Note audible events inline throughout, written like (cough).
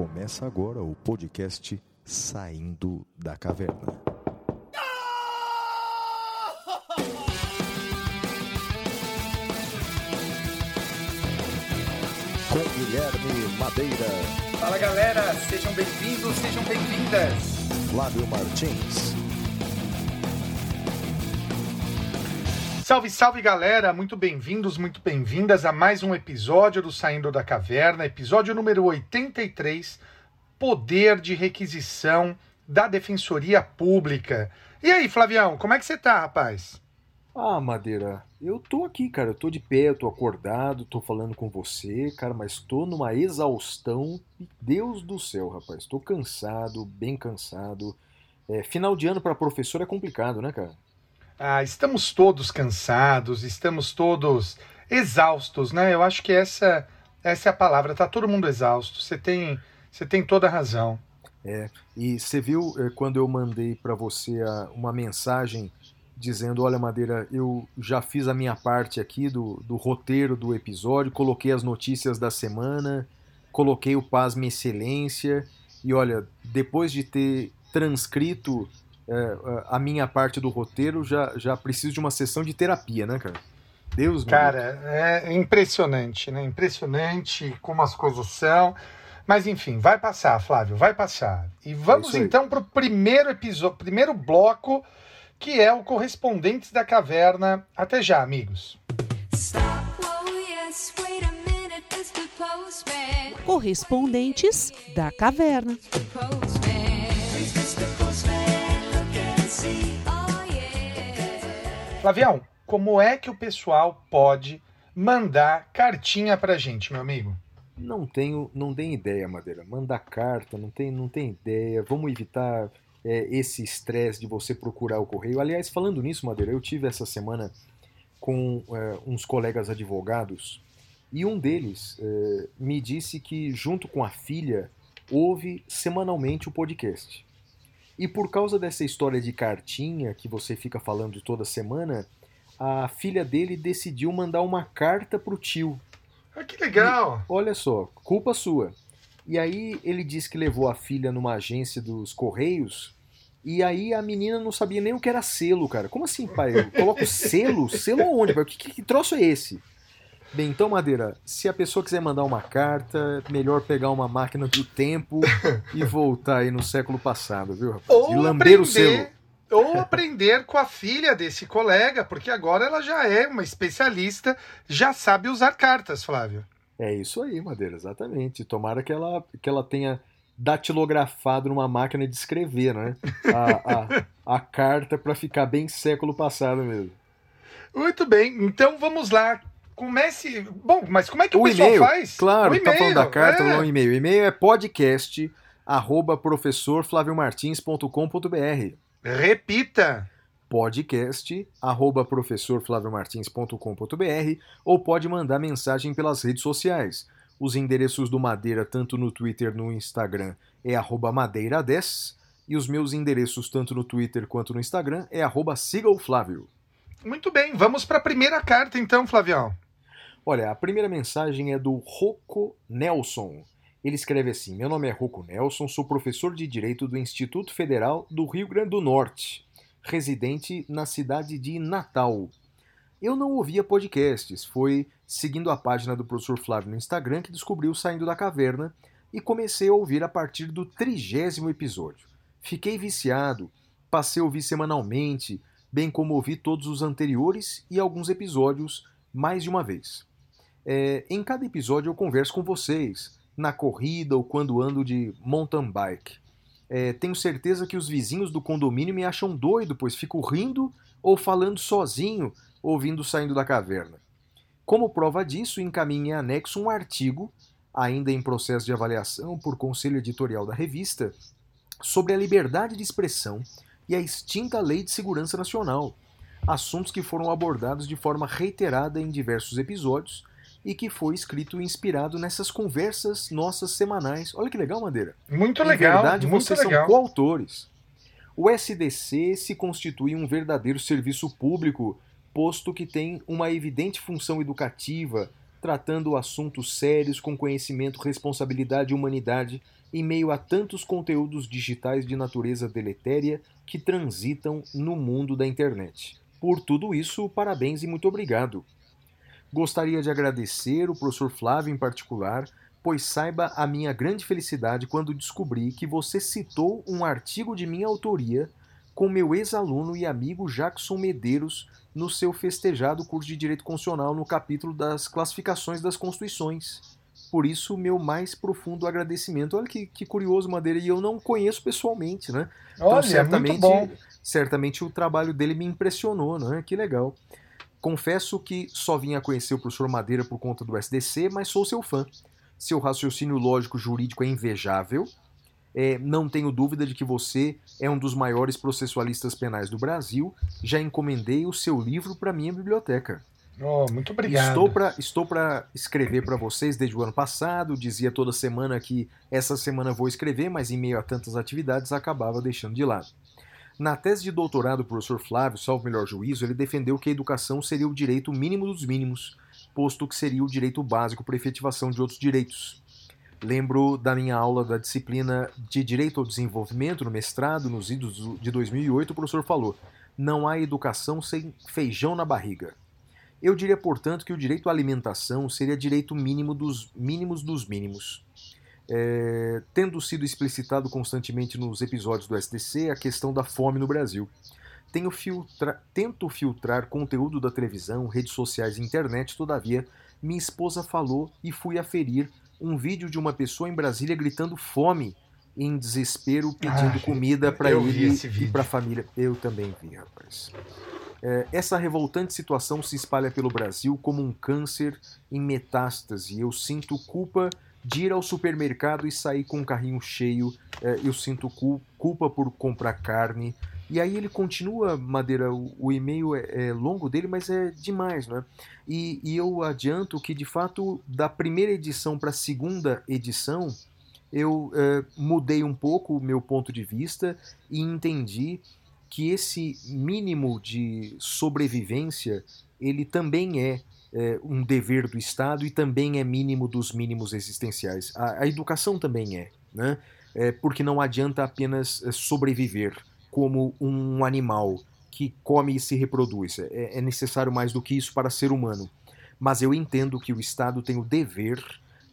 Começa agora o podcast Saindo da Caverna. Com Guilherme Madeira, Fala galera, sejam bem-vindos, sejam bem-vindas. Flávio Martins, Salve, salve galera, muito bem-vindos, muito bem-vindas a mais um episódio do Saindo da Caverna, episódio número 83, Poder de Requisição da Defensoria Pública. E aí, Flavião, como é que você tá, rapaz? Ah, Madeira, eu tô aqui, cara. Eu tô de pé, eu tô acordado, tô falando com você, cara, mas tô numa exaustão. E Deus do céu, rapaz. Tô cansado, bem cansado. É, final de ano pra professor é complicado, né, cara? Ah, estamos todos cansados, estamos todos exaustos, né? Eu acho que essa, essa é a palavra, tá todo mundo exausto. Você tem, você tem toda a razão. É. E você viu é, quando eu mandei pra você a- uma mensagem dizendo: Olha, Madeira, eu já fiz a minha parte aqui do, do roteiro do episódio, coloquei as notícias da semana, coloquei o Pasme Excelência, e olha, depois de ter transcrito é, a minha parte do roteiro, já, já preciso de uma sessão de terapia, né, cara? Deus me Cara, é impressionante, né? Impressionante como as coisas são. Mas enfim, vai passar, Flávio, vai passar. E vamos aí. então para o primeiro episódio, primeiro bloco, que é o Correspondentes da Caverna. Até já, amigos. Oh. Correspondentes da Caverna. Flavião, como é que o pessoal pode mandar cartinha pra gente, meu amigo? Não tenho, não tenho ideia, Madeira. Mandar carta, não tem, não tem ideia. Vamos evitar é, esse estresse de você procurar o correio. Aliás, falando nisso, Madeira, eu tive essa semana com é, uns colegas advogados e um deles é, me disse que, junto com a filha, ouve semanalmente o podcast. E por causa dessa história de cartinha que você fica falando toda semana, a filha dele decidiu mandar uma carta pro tio. Ah, que legal! Olha só, culpa sua. E aí ele disse que levou a filha numa agência dos Correios. E aí a menina não sabia nem o que era selo, cara. Como assim, pai? Eu coloco (laughs) selo? Selo aonde, pai? Que, que, que troço é esse? Bem, então, Madeira, se a pessoa quiser mandar uma carta, melhor pegar uma máquina do tempo (laughs) e voltar aí no século passado, viu, rapaz? Ou e lamber o aprender, selo. (laughs) ou aprender com a filha desse colega, porque agora ela já é uma especialista, já sabe usar cartas, Flávio. É isso aí, Madeira, exatamente. Tomara que ela, que ela tenha datilografado numa máquina de escrever, né? A, a, a carta para ficar bem século passado mesmo. Muito bem, então vamos lá. Comece. Bom, mas como é que o, O pessoal e-mail, faz? claro, o tá falando da carta, é. o e-mail. O e-mail é podcast arroba professorflaviomartins.com.br Repita. podcast arroba professorflaviomartins.com.br ou pode mandar mensagem pelas redes sociais. Os endereços do Madeira, tanto no Twitter no Instagram, é arroba madeira10 e os meus endereços, tanto no Twitter quanto no Instagram, é arroba siga o Flávio. Muito bem, vamos para a primeira carta então, Flavião. Olha, a primeira mensagem é do Rocco Nelson. Ele escreve assim: Meu nome é Rocco Nelson, sou professor de Direito do Instituto Federal do Rio Grande do Norte, residente na cidade de Natal. Eu não ouvia podcasts, foi seguindo a página do professor Flávio no Instagram que descobriu Saindo da Caverna e comecei a ouvir a partir do trigésimo episódio. Fiquei viciado, passei a ouvir semanalmente, bem como ouvi todos os anteriores e alguns episódios mais de uma vez. É, em cada episódio eu converso com vocês, na corrida ou quando ando de mountain bike. É, tenho certeza que os vizinhos do condomínio me acham doido, pois fico rindo ou falando sozinho, ouvindo saindo da caverna. Como prova disso, encaminhei anexo um artigo, ainda em processo de avaliação por conselho editorial da revista, sobre a liberdade de expressão e a extinta Lei de Segurança Nacional, assuntos que foram abordados de forma reiterada em diversos episódios e que foi escrito e inspirado nessas conversas nossas semanais. Olha que legal, Madeira. Muito Em legal. verdade, muito vocês legal. são coautores. O SDC se constitui um verdadeiro serviço público, posto que tem uma evidente função educativa, tratando assuntos sérios com conhecimento, responsabilidade e humanidade em meio a tantos conteúdos digitais de natureza deletéria que transitam no mundo da internet. Por tudo isso, parabéns e muito obrigado. Gostaria de agradecer o professor Flávio em particular, pois saiba a minha grande felicidade quando descobri que você citou um artigo de minha autoria com meu ex-aluno e amigo Jackson Medeiros no seu festejado curso de Direito Constitucional no capítulo das classificações das Constituições. Por isso, meu mais profundo agradecimento. Olha que, que curioso, Madeira, e eu não conheço pessoalmente, né? Olha, é muito bom. certamente o trabalho dele me impressionou, né? Que legal. Confesso que só vim a conhecer o professor Madeira por conta do SDC, mas sou seu fã. Seu raciocínio lógico jurídico é invejável. É, não tenho dúvida de que você é um dos maiores processualistas penais do Brasil. Já encomendei o seu livro para minha biblioteca. Oh, muito obrigado. Estou para estou para escrever para vocês desde o ano passado. Dizia toda semana que essa semana vou escrever, mas em meio a tantas atividades acabava deixando de lado. Na tese de doutorado do professor Flávio, salvo melhor juízo, ele defendeu que a educação seria o direito mínimo dos mínimos, posto que seria o direito básico para efetivação de outros direitos. Lembro da minha aula da disciplina de Direito ao Desenvolvimento no mestrado, nos idos de 2008, o professor falou: não há educação sem feijão na barriga. Eu diria, portanto, que o direito à alimentação seria direito mínimo dos mínimos dos mínimos. É, tendo sido explicitado constantemente nos episódios do SDC a questão da fome no Brasil. Tenho filtra tento filtrar conteúdo da televisão, redes sociais e internet, todavia, minha esposa falou e fui aferir um vídeo de uma pessoa em Brasília gritando fome em desespero, pedindo Ah, comida para ele e para a família. Eu também vi, rapaz. É, essa revoltante situação se espalha pelo Brasil como um câncer em metástase. Eu sinto culpa de ir ao supermercado e sair com um carrinho cheio. É, eu sinto cul- culpa por comprar carne. E aí ele continua, Madeira, o, o e-mail é, é longo dele, mas é demais, né? E, e eu adianto que, de fato, da primeira edição para a segunda edição, eu é, mudei um pouco o meu ponto de vista e entendi que esse mínimo de sobrevivência ele também é, é, um dever do Estado e também é mínimo dos mínimos existenciais. A, a educação também é, né? É, porque não adianta apenas é, sobreviver como um animal que come e se reproduz. É, é necessário mais do que isso para ser humano. Mas eu entendo que o Estado tem o dever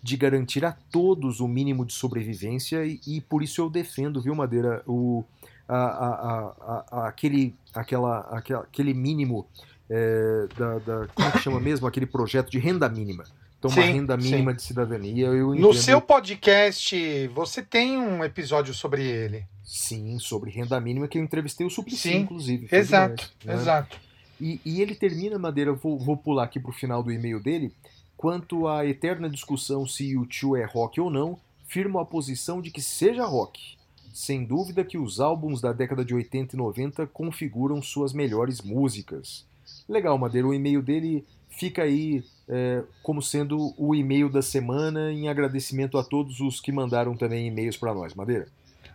de garantir a todos o mínimo de sobrevivência e, e por isso eu defendo, viu, Madeira, o, a, a, a- aquele, aquela, aquela, aquele mínimo é, da, da- Como que chama mesmo? Aquele projeto de renda mínima. Então, uma Sim, renda sim. mínima de cidadania. Eu No entendo, seu podcast, você tem um episódio sobre ele. Sim, sobre renda mínima, que eu entrevistei o Suplicy, Sim, inclusive. Exato, né? exato. E, e ele termina, Madeira, vou, vou pular aqui pro final do e-mail dele, quanto à eterna discussão se o tio é rock ou não, firmo a posição de que seja rock. Sem dúvida que os álbuns da década de 80 e 90 configuram suas melhores músicas. Legal, Madeira, o e-mail dele fica aí é, como sendo o e-mail da semana, em agradecimento a todos os que mandaram também e-mails para nós, Madeira.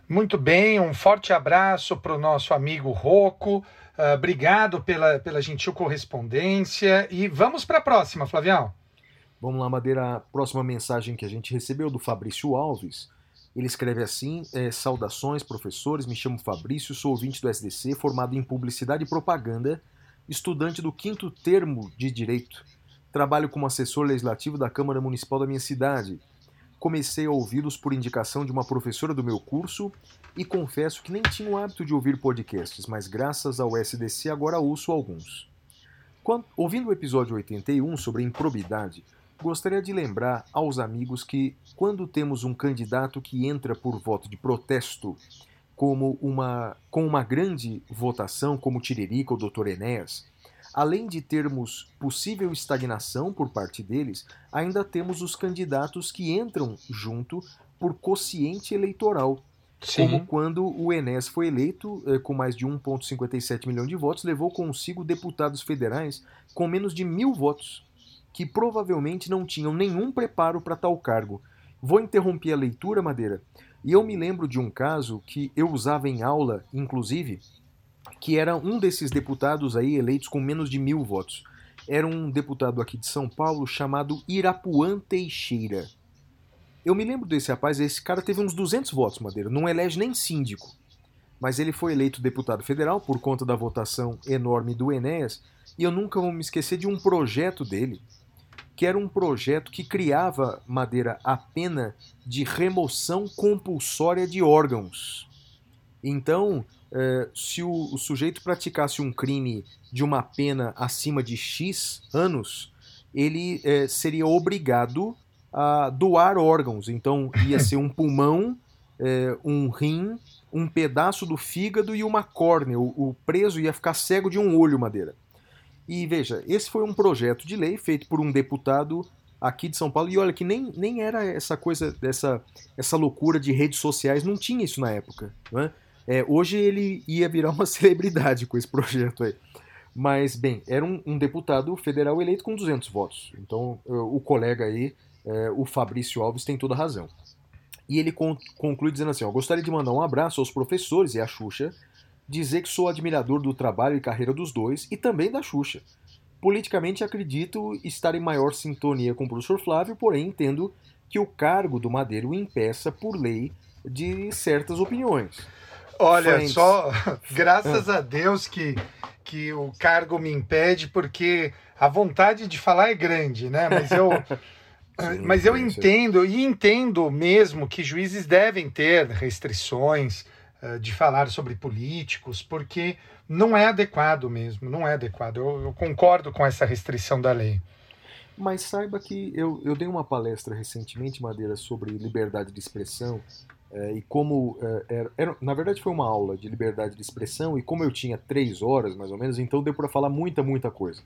Muito bem, um forte abraço para o nosso amigo Rocco. Ah, obrigado pela, pela gentil correspondência. E vamos para a próxima, Flavião. Vamos lá, Madeira. A próxima mensagem que a gente recebeu do Fabrício Alves. Ele escreve assim: é, Saudações, professores. Me chamo Fabrício, sou ouvinte do SDC, formado em Publicidade e Propaganda, estudante do quinto termo de Direito. Trabalho como assessor legislativo da Câmara Municipal da minha cidade. Comecei a ouvi-los por indicação de uma professora do meu curso e confesso que nem tinha o hábito de ouvir podcasts, mas graças ao SDC agora ouço alguns. Quando- ouvindo o episódio 81 sobre improbidade, gostaria de lembrar aos amigos que, quando temos um candidato que entra por voto de protesto, como uma, com uma grande votação, como Tiririca ou Dr. Enéas, além de termos possível estagnação por parte deles, ainda temos os candidatos que entram junto por quociente eleitoral, como quando o Enéas foi eleito eh, com mais de 1,57 milhão de votos, levou consigo deputados federais com menos de mil votos, que provavelmente não tinham nenhum preparo para tal cargo. Vou interromper a leitura, Madeira, e eu me lembro de um caso que eu usava em aula, inclusive, que era um desses deputados aí eleitos com menos de mil votos. era um deputado aqui de São Paulo chamado Irapuã Teixeira. Eu me lembro desse rapaz, esse cara teve uns 200 votos, Madeira, não elege nem síndico. Mas ele foi eleito deputado federal por conta da votação enorme do Enéas, e eu nunca vou me esquecer de um projeto dele, que era um projeto que criava, Madeira, a pena de remoção compulsória de órgãos. Então, eh, se o, sujeito praticasse um crime de uma pena acima de X anos, ele eh, seria obrigado a doar órgãos. Então, ia ser um pulmão, eh, um rim, um pedaço do fígado e uma córnea. O preso ia ficar cego de um olho, Madeira. E veja, esse foi um projeto de lei feito por um deputado aqui de São Paulo. E olha que nem, nem era essa coisa, dessa essa loucura de redes sociais, não tinha isso na época. Não é? Hoje ele ia virar uma (laughs) celebridade com esse projeto aí. Mas, bem, era um, um deputado federal eleito com 200 votos. Então, o colega aí, é, o Fabrício Alves, tem toda a razão. E ele con conclui dizendo assim: ó, gostaria de mandar um abraço aos professores e à Xuxa, dizer que sou admirador do trabalho e carreira dos dois e também da Xuxa. Politicamente acredito estar em maior sintonia com o professor Flávio, porém entendo que o cargo do Madeiro impeça por lei de certas opiniões. Olha, Friends. só (laughs) graças a Deus que, que o cargo me impede, porque a vontade de falar é grande, né? Mas eu, (laughs) Sim, mas eu entendo, e entendo mesmo que juízes devem ter restrições de falar sobre políticos, porque não é adequado mesmo, não é adequado. Eu, eu concordo com essa restrição da lei. Mas saiba que eu, eu dei uma palestra recentemente, Madeira, sobre liberdade de expressão eh, e como. eh, era, era- na verdade, foi uma aula de liberdade de expressão e como eu tinha três horas, mais ou menos, então deu para falar muita, muita coisa.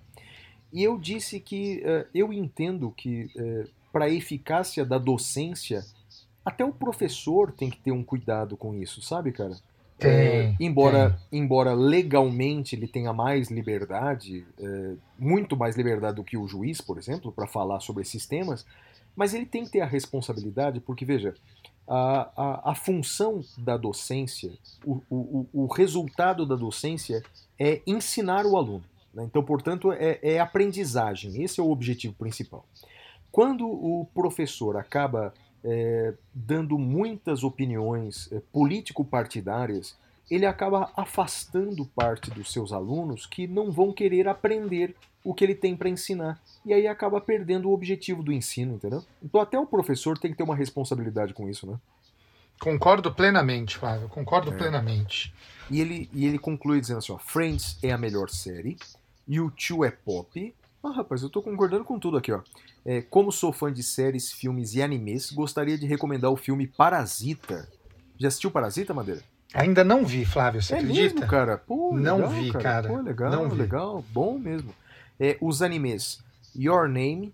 E eu disse que eh, eu entendo que, para a eficácia da docência, até o professor tem que ter um cuidado com isso, sabe, cara? Tem, É, embora, embora legalmente ele tenha mais liberdade, é, muito mais liberdade do que o juiz, por exemplo, para falar sobre esses temas, mas ele tem que ter a responsabilidade, porque, veja, a, a, a função da docência, o, o, o o resultado da docência é ensinar o aluno. né? Então, portanto, é, é aprendizagem, esse é o objetivo principal. Quando o professor acaba é, dando muitas opiniões é, político-partidárias, ele acaba afastando parte dos seus alunos que não vão querer aprender o que ele tem para ensinar. E aí acaba perdendo o objetivo do ensino, entendeu? Então até o professor tem que ter uma responsabilidade com isso, né? Concordo plenamente, Flávio, concordo plenamente. E ele, e ele conclui dizendo assim, ó, Friends é a melhor série, U2 é pop. Ah, rapaz, eu tô concordando com tudo aqui, ó. É, como sou fã de séries, filmes e animes, gostaria de recomendar o filme Parasita. Já assistiu Parasita, Madeira? Ainda não vi, Flávio, você é acredita? mesmo, cara? Pô, Não legal, vi, cara. Pô, legal, Não vi. legal, bom mesmo. É, os animes Your Name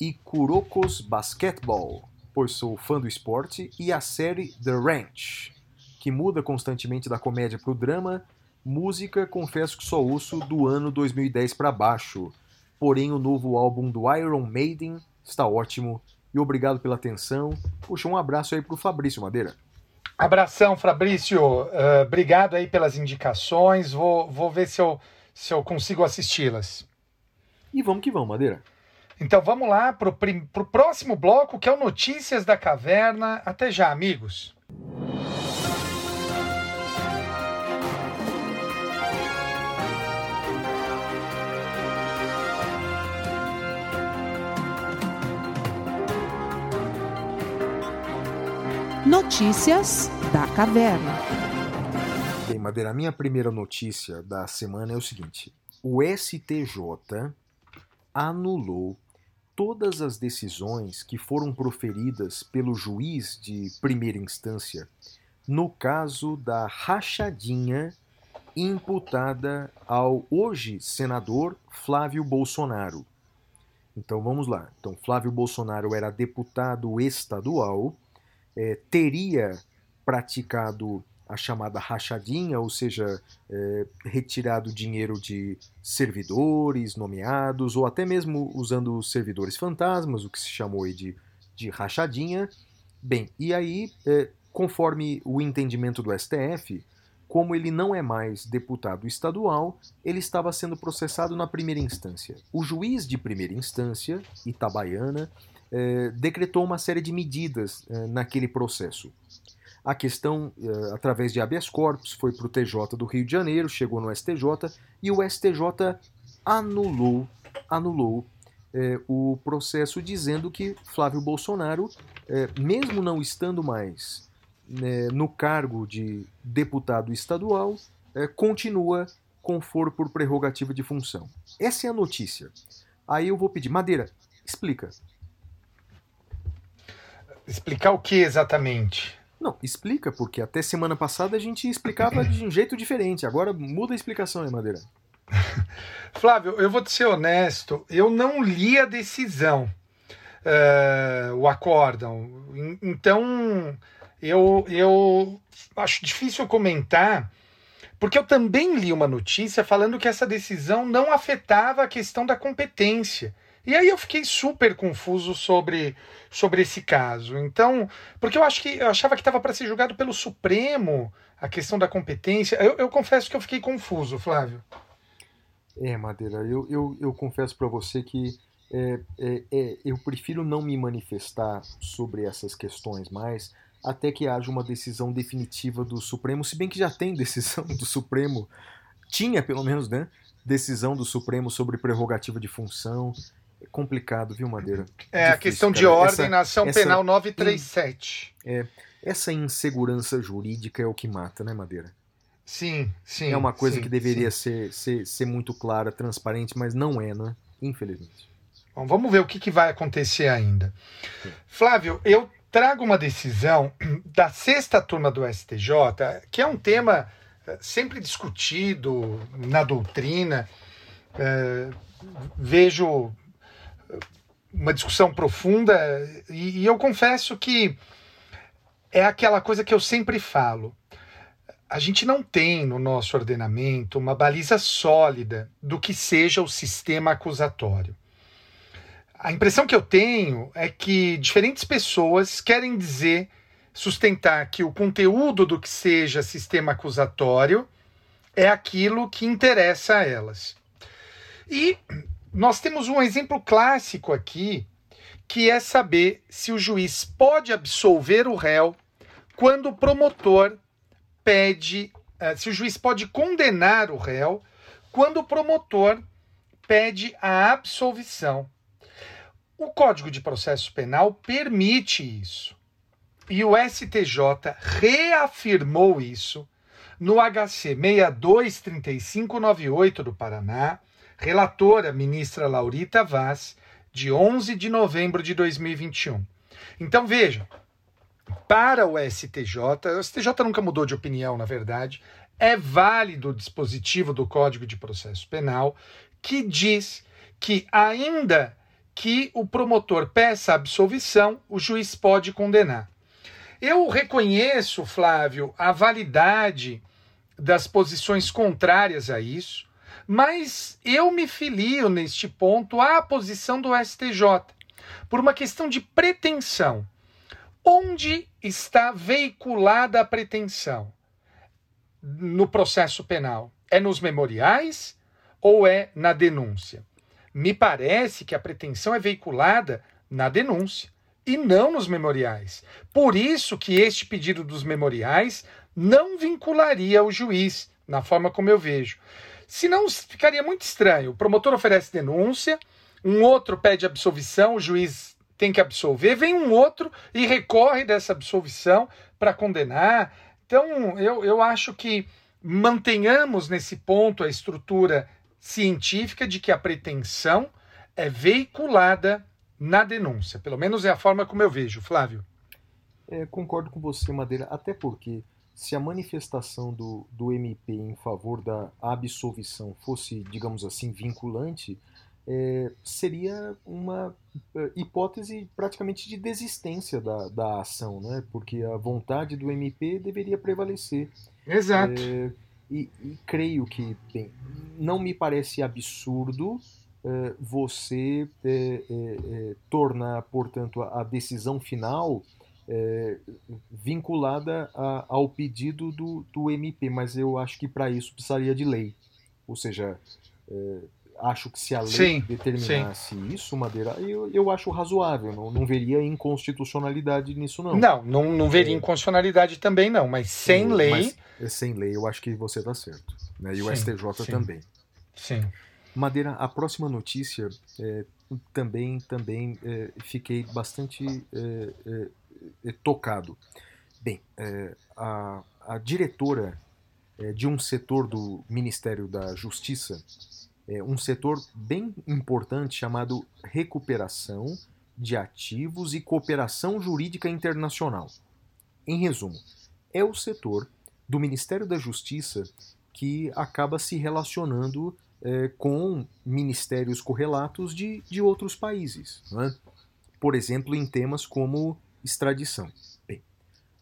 e Kuroko's Basketball, pois sou fã do esporte, e a série The Ranch, que muda constantemente da comédia pro drama. Música, confesso que só ouço do ano 2010 para baixo. Porém, o novo álbum do Iron Maiden está ótimo. E obrigado pela atenção. Puxa, um abraço aí pro Fabrício Madeira. Abração, Fabrício. Ah, obrigado aí pelas indicações. Vou, vou ver se eu, se eu consigo assisti-las. E vamos que vamos, Madeira. Então vamos lá para o próximo bloco, que é o Notícias da Caverna. Até já, amigos. Notícias da Caverna. Bem, Madeira, a minha primeira notícia da semana é o seguinte: o STJ anulou todas as decisões que foram proferidas pelo juiz de primeira instância no caso da rachadinha imputada ao hoje senador Flávio Bolsonaro. Então vamos lá. Então Flávio Bolsonaro era deputado estadual, eh, teria praticado a chamada rachadinha, ou seja, é, retirado dinheiro de servidores nomeados, ou até mesmo usando servidores fantasmas, o que se chamou de, de rachadinha. Bem, e aí, é, conforme o entendimento do STF, como ele não é mais deputado estadual, ele estava sendo processado na primeira instância. O juiz de primeira instância, Itabaiana, eh, decretou uma série de medidas eh, naquele processo. A questão, eh, através de habeas corpus, foi para o TJ do Rio de Janeiro, chegou no STJ e o STJ anulou, anulou o processo dizendo que Flávio Bolsonaro, mesmo não estando mais né, no cargo de deputado estadual, continua com foro por prerrogativa de função. Essa é a notícia. Aí eu vou pedir, Madeira, explica. Explicar o que exatamente? Não, explica, porque até semana passada a gente explicava de um jeito diferente. Agora muda a explicação aí, Madeira. (laughs) Flávio, eu vou te ser honesto, eu não li a decisão, eh, o acórdão. En- Então, eu, eu acho difícil comentar, porque eu também li uma notícia falando que essa decisão não afetava a questão da competência. E aí eu fiquei super confuso sobre, sobre esse caso. Então, porque eu acho que eu achava que estava para ser julgado pelo Supremo a questão da competência. Eu, eu confesso que eu fiquei confuso, Flávio. É, Madeira, eu, eu, eu confesso para você que é, é, é, eu prefiro não me manifestar sobre essas questões mais até que haja uma decisão definitiva do Supremo, se bem que já tem decisão do Supremo, tinha pelo menos, né? Decisão do Supremo sobre prerrogativa de função. É complicado, viu, Madeira? É a Difícil, questão de cara. ordem Essa- na ação essa- penal 937. Essa insegurança jurídica é o que mata, né, Madeira? Sim, sim. é uma coisa sim, que deveria sim. ser, ser, ser muito clara, transparente, mas não é, né? Infelizmente. Bom, vamos ver o que, que vai acontecer ainda. Flávio, eu trago uma decisão (clears throat) da sexta turma do STJ, que é um tema eh, sempre discutido na doutrina. Eh, vejo uma discussão profunda e, e eu confesso que é aquela coisa que eu sempre falo. A gente não tem no nosso ordenamento uma baliza sólida do que seja o sistema acusatório. A impressão que eu tenho é que diferentes pessoas querem dizer, sustentar que o conteúdo do que seja sistema acusatório é aquilo que interessa a elas. E nós temos um exemplo clássico aqui, que é saber se o juiz pode absolver o réu quando o promotor pede, eh, se o juiz pode condenar o réu quando o promotor pede a absolvição. O Código de Processo Penal permite isso. E o STJ reafirmou isso no HC 623598 do Paraná, relatora ministra Laurita Vaz, de 11 de novembro de 2021. Então vejam, para o STJ, o STJ nunca mudou de opinião, na verdade, é válido o dispositivo do Código de Processo Penal que diz que, ainda que o promotor peça absolvição, o juiz pode condenar. Eu reconheço, Flávio, a validade das posições contrárias a isso, mas eu me filio neste ponto à posição do STJ, por uma questão de pretensão. Onde está veiculada a pretensão? No processo penal? É nos memoriais ou é na denúncia? Me parece que a pretensão é veiculada na denúncia e não nos memoriais. Por isso que este pedido dos memoriais não vincularia o juiz, na forma como eu vejo. Senão ficaria muito estranho. O promotor oferece denúncia, um outro pede absolvição, o juiz tem que absolver, vem um outro e recorre dessa absolvição para condenar. Então, eu, eu acho que mantenhamos nesse ponto a estrutura científica de que a pretensão é veiculada na denúncia. Pelo menos é a forma como eu vejo, Flávio. É, concordo com você, Madeira, até porque se a manifestação do, do MP em favor da absolvição fosse, digamos assim, vinculante, é, seria uma é, hipótese praticamente de desistência da, da ação, né? porque a vontade do MP deveria prevalecer. Exato. É, e, e creio que, bem, não me parece absurdo é, você é, é, tornar, portanto, a, a decisão final é, vinculada a- ao pedido do, do MP, mas eu acho que para isso precisaria de lei. Ou seja, é, acho que se a lei Sim, determinasse isso, Madeira, eu, eu acho razoável, não, não veria inconstitucionalidade nisso não. Não, não, não veria inconstitucionalidade também, não, mas sem É, lei. mas, é, sem lei, eu acho que você está certo. Né? E o Sim, STJ sim. também. Sim. Madeira, a próxima notícia é, também também é, fiquei bastante é, é, é, tocado. Bem, é, a, a diretora é, de um setor do Ministério da Justiça, é, um setor bem importante chamado Recuperação de Ativos e Cooperação Jurídica Internacional. Em resumo, é o setor do Ministério da Justiça que acaba se relacionando eh, com ministérios correlatos de, de outros países. é? Por exemplo, em temas como extradição. Bem,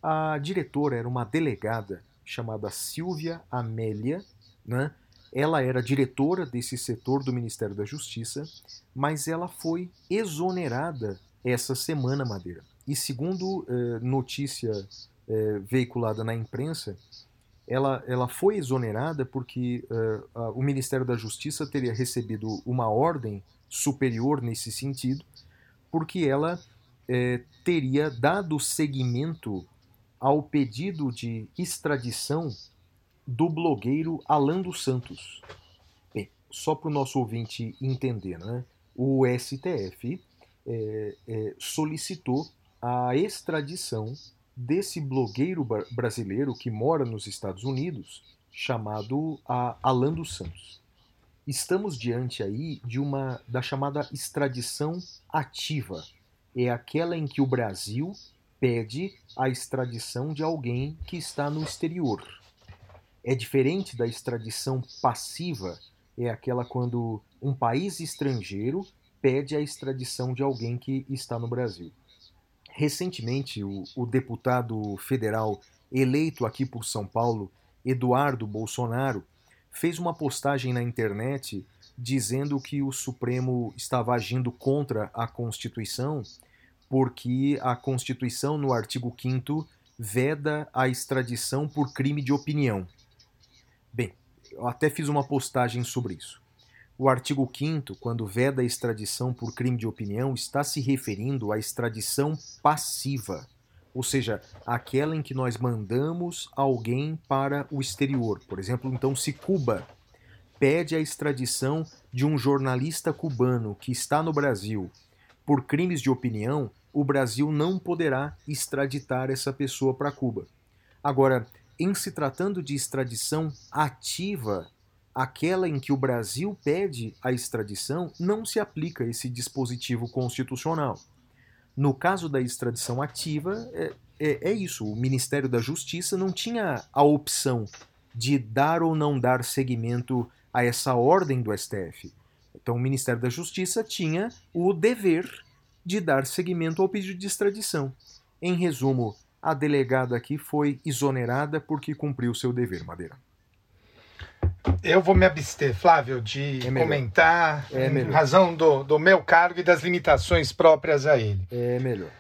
a diretora era uma delegada chamada Silvia Amélia. Né? Ela era diretora desse setor do Ministério da Justiça, mas ela foi exonerada essa semana, Madeira. E segundo eh, notícia eh, veiculada na imprensa, ela, ela foi exonerada porque eh, o Ministério da Justiça teria recebido uma ordem superior nesse sentido, porque ela eh, teria dado seguimento ao pedido de extradição do blogueiro Alan dos Santos. Bem, só para o nosso ouvinte entender, né? o STF eh, eh, solicitou a extradição desse blogueiro brasileiro que mora nos Estados Unidos, chamado Alan dos Santos. Estamos diante aí de uma da chamada extradição ativa. É aquela em que o Brasil pede a extradição de alguém que está no exterior. É diferente da extradição passiva, é aquela quando um país estrangeiro pede a extradição de alguém que está no Brasil. Recentemente, o, o deputado federal eleito aqui por São Paulo, Eduardo Bolsonaro, fez uma postagem na internet dizendo que o Supremo estava agindo contra a Constituição porque a Constituição, no artigo 5, veda a extradição por crime de opinião. Bem, eu até fiz uma postagem sobre isso. O artigo 5, quando veda a extradição por crime de opinião, está se referindo à extradição passiva, ou seja, aquela em que nós mandamos alguém para o exterior. Por exemplo, então, se Cuba pede a extradição de um jornalista cubano que está no Brasil por crimes de opinião, o Brasil não poderá extraditar essa pessoa para Cuba. Agora, em se tratando de extradição ativa, aquela em que o Brasil pede a extradição, não se aplica esse dispositivo constitucional. No caso da extradição ativa, é, é, é isso: o Ministério da Justiça não tinha a opção de dar ou não dar seguimento a essa ordem do STF. Então, o Ministério da Justiça tinha o dever de dar seguimento ao pedido de extradição. Em resumo, a delegada aqui foi exonerada porque cumpriu seu dever, Madeira. Eu vou me abster, Flávio, de É comentar É em melhor. razão do, do meu cargo e das limitações próprias a ele. É melhor.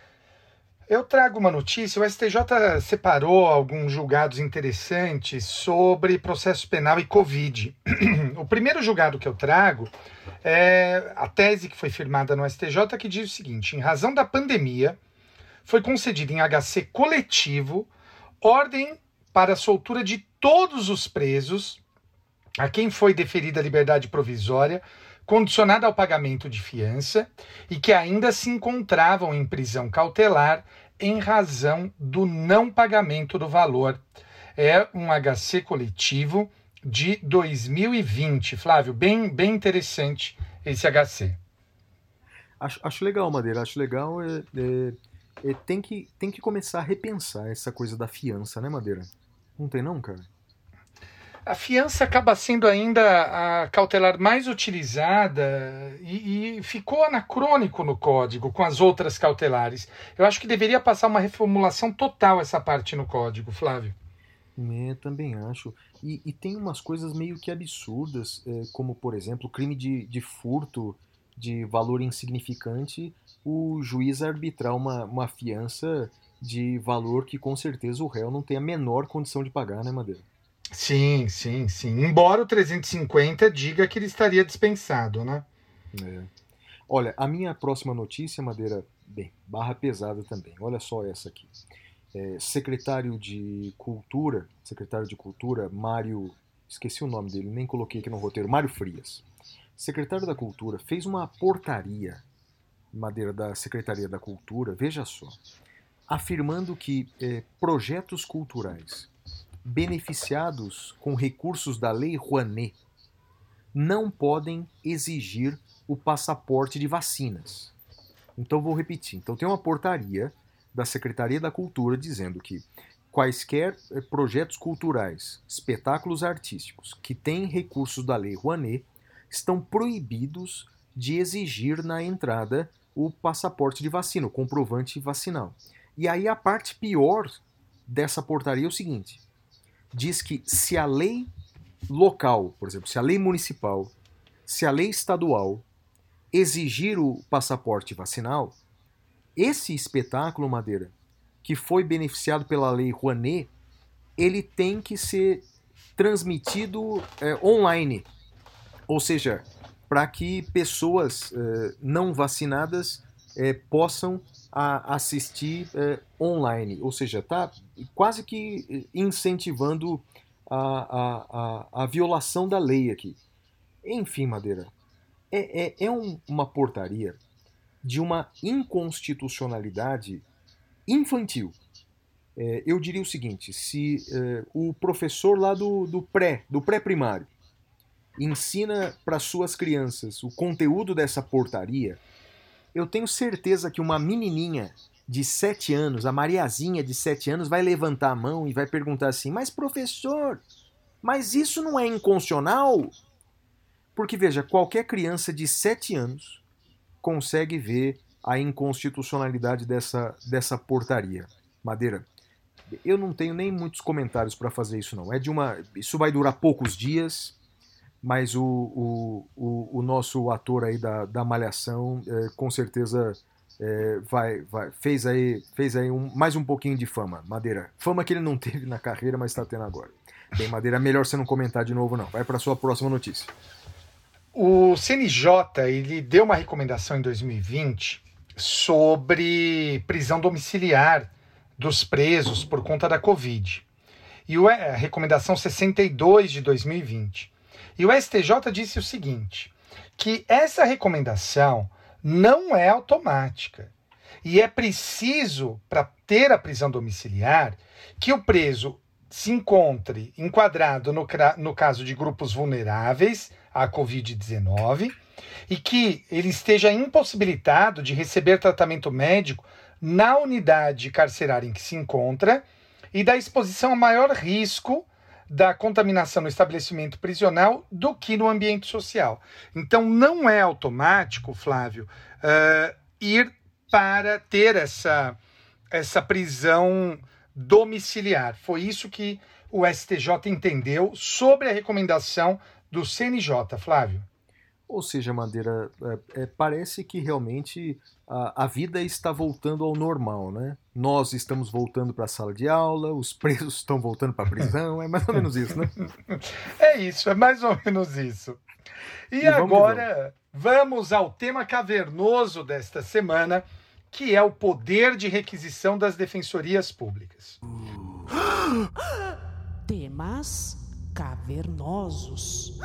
Eu trago uma notícia: o STJ separou alguns julgados interessantes sobre processo penal e Covid. (clears throat) o primeiro julgado que eu trago é a tese que foi firmada no STJ que diz o seguinte: em razão da pandemia, foi concedida em HC coletivo ordem para a soltura de todos os presos a quem foi deferida a liberdade provisória, condicionada ao pagamento de fiança e que ainda se encontravam em prisão cautelar em razão do não pagamento do valor. É um HC coletivo de 2020. Flávio, bem, bem interessante esse HC. Acho, acho legal, Madeira. Acho legal. É, é- é- tem, que, tem que começar a repensar essa coisa da fiança, né, Madeira? Não tem não, cara? A fiança acaba sendo ainda a cautelar mais utilizada e, e ficou anacrônico no código com as outras cautelares. Eu acho que deveria passar uma reformulação total essa parte no código, Flávio. É, também acho. E, e tem umas coisas meio que absurdas, é, como, por exemplo, crime de, de furto de valor insignificante, o juiz arbitrar uma, uma fiança de valor que com certeza o réu não tem a menor condição de pagar, né, Madeira? Sim, sim, sim. Embora o 350 diga que ele estaria dispensado, né? É. Olha, a minha próxima notícia, Madeira, bem, barra pesada também. Olha só essa aqui. É, secretário de Cultura, secretário de Cultura, Mário, esqueci o nome dele, nem coloquei aqui no roteiro, Mário Frias. Secretário da Cultura fez uma portaria, Madeira, da Secretaria da Cultura, veja só, afirmando que é, projetos culturais beneficiados com recursos da Lei Rouanet não podem exigir o passaporte de vacinas. Então vou repetir. Então tem uma portaria da Secretaria da Cultura dizendo que quaisquer eh, projetos culturais, espetáculos artísticos que têm recursos da Lei Rouanet estão proibidos de exigir na entrada o passaporte de vacina, o comprovante vacinal. E aí a parte pior dessa portaria é o seguinte: diz que se a lei local, por exemplo, se a lei municipal, se a lei estadual exigir o passaporte vacinal, esse espetáculo Madeira, que foi beneficiado pela lei Rouanet, ele tem que ser transmitido é, online, ou seja, para que pessoas é, não vacinadas é, possam a assistir é, online, ou seja, está quase que incentivando a, a, a, a, violação da lei aqui. Enfim, Madeira, é, é, é um, uma portaria de uma inconstitucionalidade infantil. É, eu diria o seguinte: se é, o professor lá do, do pré, do pré-primário, ensina para suas crianças o conteúdo dessa portaria, eu tenho certeza que uma menininha de 7 anos, a Mariazinha de 7 anos, vai levantar a mão e vai perguntar assim: Mas professor, mas isso não é inconstitucional? Porque veja, qualquer criança de 7 anos consegue ver a inconstitucionalidade dessa, dessa portaria. Madeira, eu não tenho nem muitos comentários para fazer isso não. É de uma, isso vai durar poucos dias mas o, o, o, o nosso ator aí da, da Malhação é, com certeza é, vai, vai, fez aí, fez aí um, mais um pouquinho de fama, Madeira. Fama que ele não (laughs) teve na carreira, mas está tendo agora. Bem, Madeira, melhor você não comentar de novo, não. Vai para sua próxima notícia. O CNJ ele deu uma recomendação em 2020 sobre prisão domiciliar dos presos por conta da Covid. E a recomendação 62 de 2020. E o STJ disse o seguinte: que essa recomendação não é automática. E é preciso, para ter a prisão domiciliar, que o preso se encontre enquadrado no, no caso de grupos vulneráveis à Covid-19 e que ele esteja impossibilitado de receber tratamento médico na unidade carcerária em que se encontra e da exposição a maior risco da contaminação no estabelecimento prisional do que no ambiente social. Então, não é automático, Flávio, uh, ir para ter essa, essa prisão domiciliar. Foi isso que o STJ entendeu sobre a recomendação do CNJ, Flávio. Ou seja, Madeira, é, é, parece que realmente a, a, vida está voltando ao normal, né? Nós estamos voltando para a sala de aula, os (laughs) presos estão voltando para a prisão, é mais ou menos isso, né? (laughs) É isso, é mais ou menos isso. E, e agora vamos, vamos ao tema cavernoso desta semana, que é o poder de requisição das defensorias públicas. (gasps) Temas cavernosos.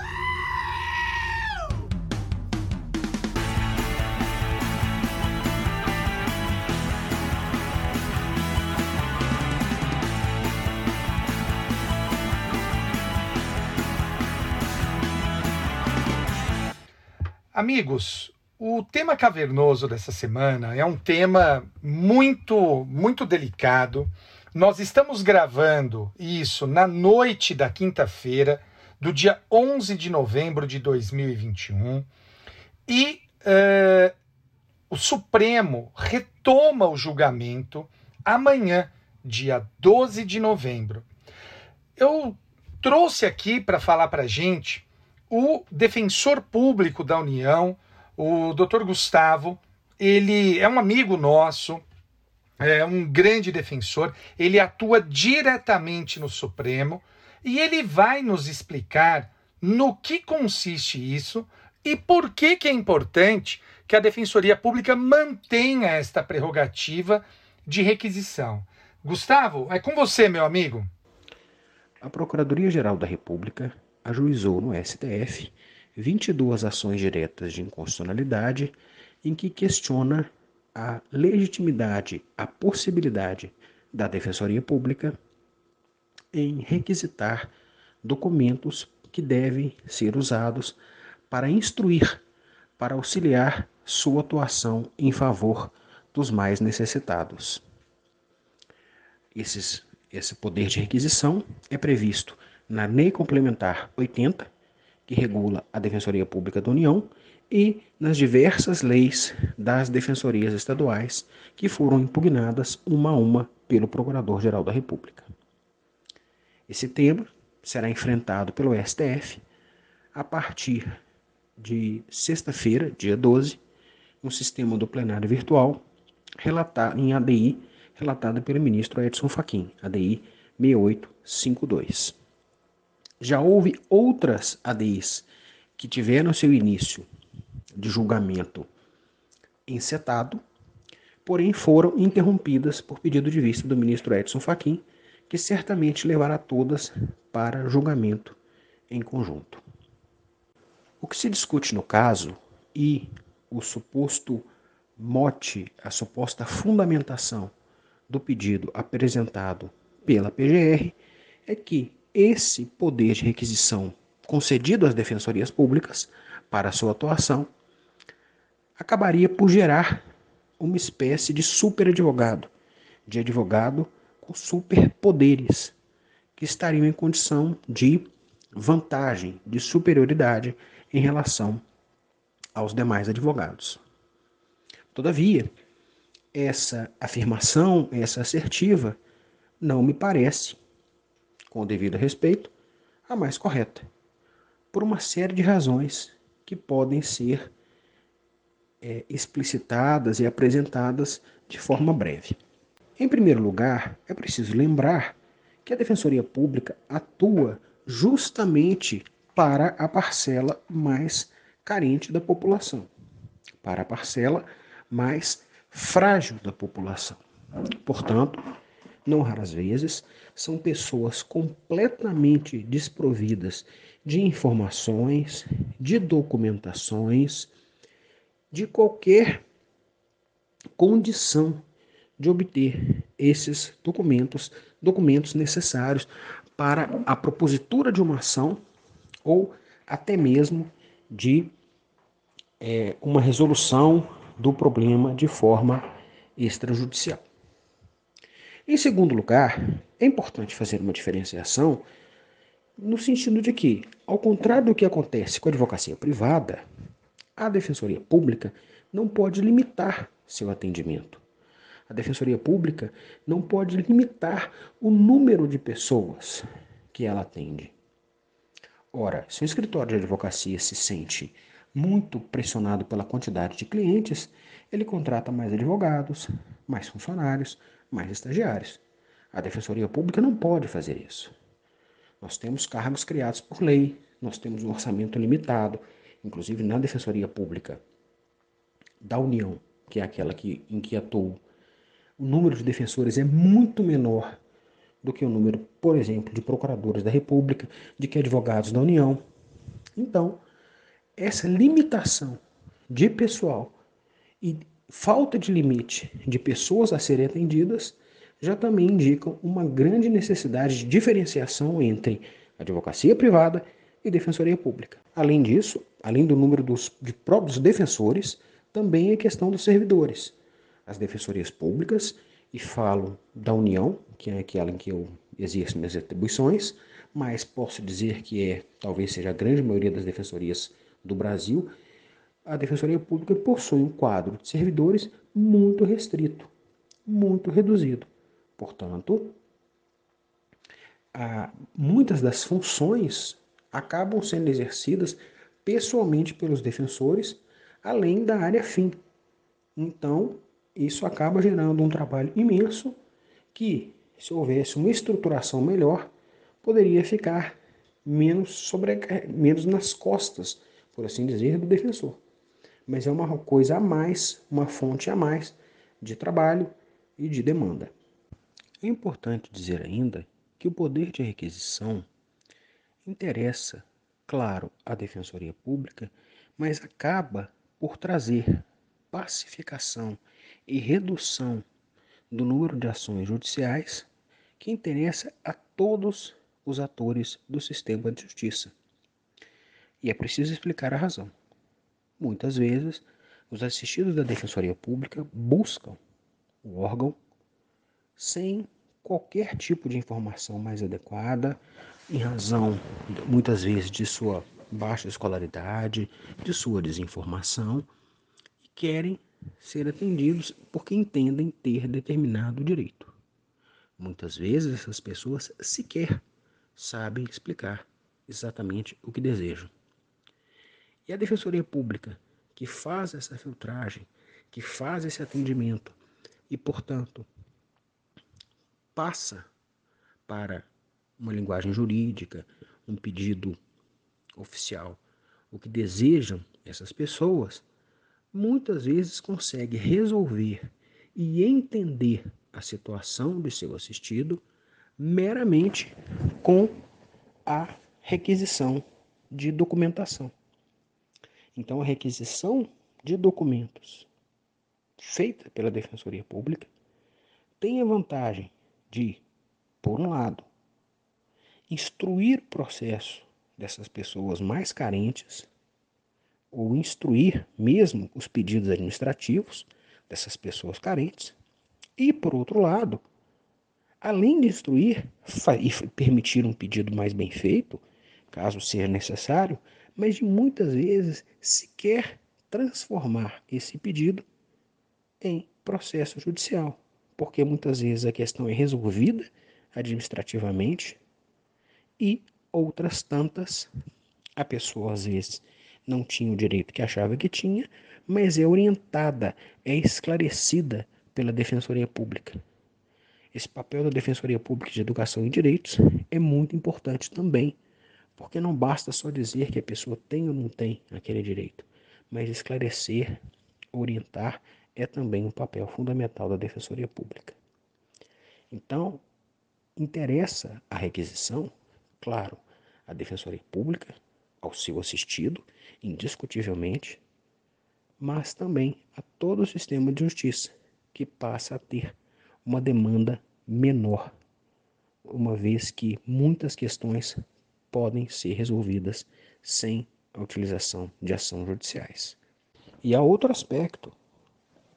Amigos, o tema cavernoso dessa semana é um tema muito, muito delicado. Nós estamos gravando isso na noite da quinta-feira, do dia 11 de novembro de 2021, e uh, o Supremo retoma o julgamento amanhã, dia 12 de novembro. Eu trouxe aqui para falar para gente o defensor público da União, o Dr. Gustavo, ele é um amigo nosso, é um grande defensor, ele atua diretamente no Supremo e ele vai nos explicar no que consiste isso e por que, que é importante que a Defensoria Pública mantenha esta prerrogativa de requisição. Gustavo, é com você, meu amigo. A Procuradoria-Geral da República ajuizou no STF 22 ações diretas de inconstitucionalidade em que questiona a legitimidade, a possibilidade da Defensoria Pública em requisitar documentos que devem ser usados para instruir, para auxiliar sua atuação em favor dos mais necessitados. Esses, esse poder de requisição é previsto na Lei Complementar 80, que regula a Defensoria Pública da União, e nas diversas leis das defensorias estaduais que foram impugnadas uma a uma pelo Procurador-Geral da República. Esse tema será enfrentado pelo STF a partir de sexta-feira, dia 12, no sistema do plenário virtual, em ADI, relatada pelo ministro Edson Fachin, ADI 6852. Já houve outras ADIs que tiveram seu início de julgamento encetado, porém foram interrompidas por pedido de vista do ministro Edson Fachin, que certamente levará todas para julgamento em conjunto. O que se discute no caso e o suposto mote, a suposta fundamentação do pedido apresentado pela PGR é que esse poder de requisição concedido às defensorias públicas para sua atuação acabaria por gerar uma espécie de superadvogado, de advogado com superpoderes, que estariam em condição de vantagem, de superioridade em relação aos demais advogados. Todavia, essa afirmação, essa assertiva, não me parece, com o devido respeito, a mais correta, por uma série de razões que podem ser é, explicitadas e apresentadas de forma breve. Em primeiro lugar, é preciso lembrar que a Defensoria Pública atua justamente para a parcela mais carente da população, para a parcela mais frágil da população. Portanto, não raras vezes, são pessoas completamente desprovidas de informações, de documentações, de qualquer condição de obter esses documentos, documentos necessários para a propositura de uma ação ou até mesmo de é, uma resolução do problema de forma extrajudicial. Em segundo lugar, é importante fazer uma diferenciação no sentido de que, ao contrário do que acontece com a advocacia privada, a Defensoria Pública não pode limitar seu atendimento. A Defensoria Pública não pode limitar o número de pessoas que ela atende. Ora, se o escritório de advocacia se sente muito pressionado pela quantidade de clientes, ele contrata mais advogados, mais funcionários, mais estagiários. A Defensoria Pública não pode fazer isso. Nós temos cargos criados por lei, nós temos um orçamento limitado, inclusive na Defensoria Pública da União, que é aquela que, em que atuo, o número de defensores é muito menor do que o número, por exemplo, de procuradores da República, de que advogados da União. Então, essa limitação de pessoal e falta de limite de pessoas a serem atendidas já também indicam uma grande necessidade de diferenciação entre advocacia privada e defensoria pública. Além disso, além do número dos, de próprios defensores, também a questão dos servidores. As defensorias públicas, e falo da União, que é aquela em que eu exerço minhas atribuições, mas posso dizer que é, talvez seja a grande maioria das defensorias do Brasil, a Defensoria Pública possui um quadro de servidores muito restrito, muito reduzido. Portanto, muitas das funções acabam sendo exercidas pessoalmente pelos defensores, além da área fim. Então, Isso acaba gerando um trabalho imenso que, se houvesse uma estruturação melhor, poderia ficar menos, sobre, menos nas costas, por assim dizer, do defensor. Mas é uma coisa a mais, uma fonte a mais de trabalho e de demanda. É importante dizer ainda que o poder de requisição interessa, claro, à Defensoria Pública, mas acaba por trazer pacificação e redução do número de ações judiciais que interessa a todos os atores do sistema de justiça. E é preciso explicar a razão. Muitas vezes, os assistidos da Defensoria Pública buscam o órgão sem qualquer tipo de informação mais adequada, em razão, muitas vezes, de sua baixa escolaridade, de sua desinformação, e querem ser atendidos porque entendem ter determinado direito. Muitas vezes essas pessoas sequer sabem explicar exatamente o que desejam. E a Defensoria Pública, que faz essa filtragem, que faz esse atendimento e, portanto, passa para uma linguagem jurídica, um pedido oficial, o que desejam essas pessoas, muitas vezes consegue resolver e entender a situação de seu assistido meramente com a requisição de documentação. Então, a requisição de documentos feita pela Defensoria Pública tem a vantagem de, por um lado, instruir o processo dessas pessoas mais carentes, ou instruir mesmo os pedidos administrativos dessas pessoas carentes, e, por outro lado, além de instruir e permitir um pedido mais bem feito, caso seja necessário, mas de muitas vezes sequer transformar esse pedido em processo judicial, porque muitas vezes a questão é resolvida administrativamente e outras tantas a pessoa às vezes não tinha o direito que achava que tinha, mas é orientada, é esclarecida pela Defensoria Pública. Esse papel da Defensoria Pública de Educação e Direitos é muito importante também, porque não basta só dizer que a pessoa tem ou não tem aquele direito, mas esclarecer, orientar é também um papel fundamental da Defensoria Pública. Então, interessa a requisição, claro, à Defensoria Pública, ao seu assistido, indiscutivelmente, mas também a todo o sistema de justiça, que passa a ter uma demanda menor, uma vez que muitas questões podem ser resolvidas sem a utilização de ações judiciais. E há outro aspecto,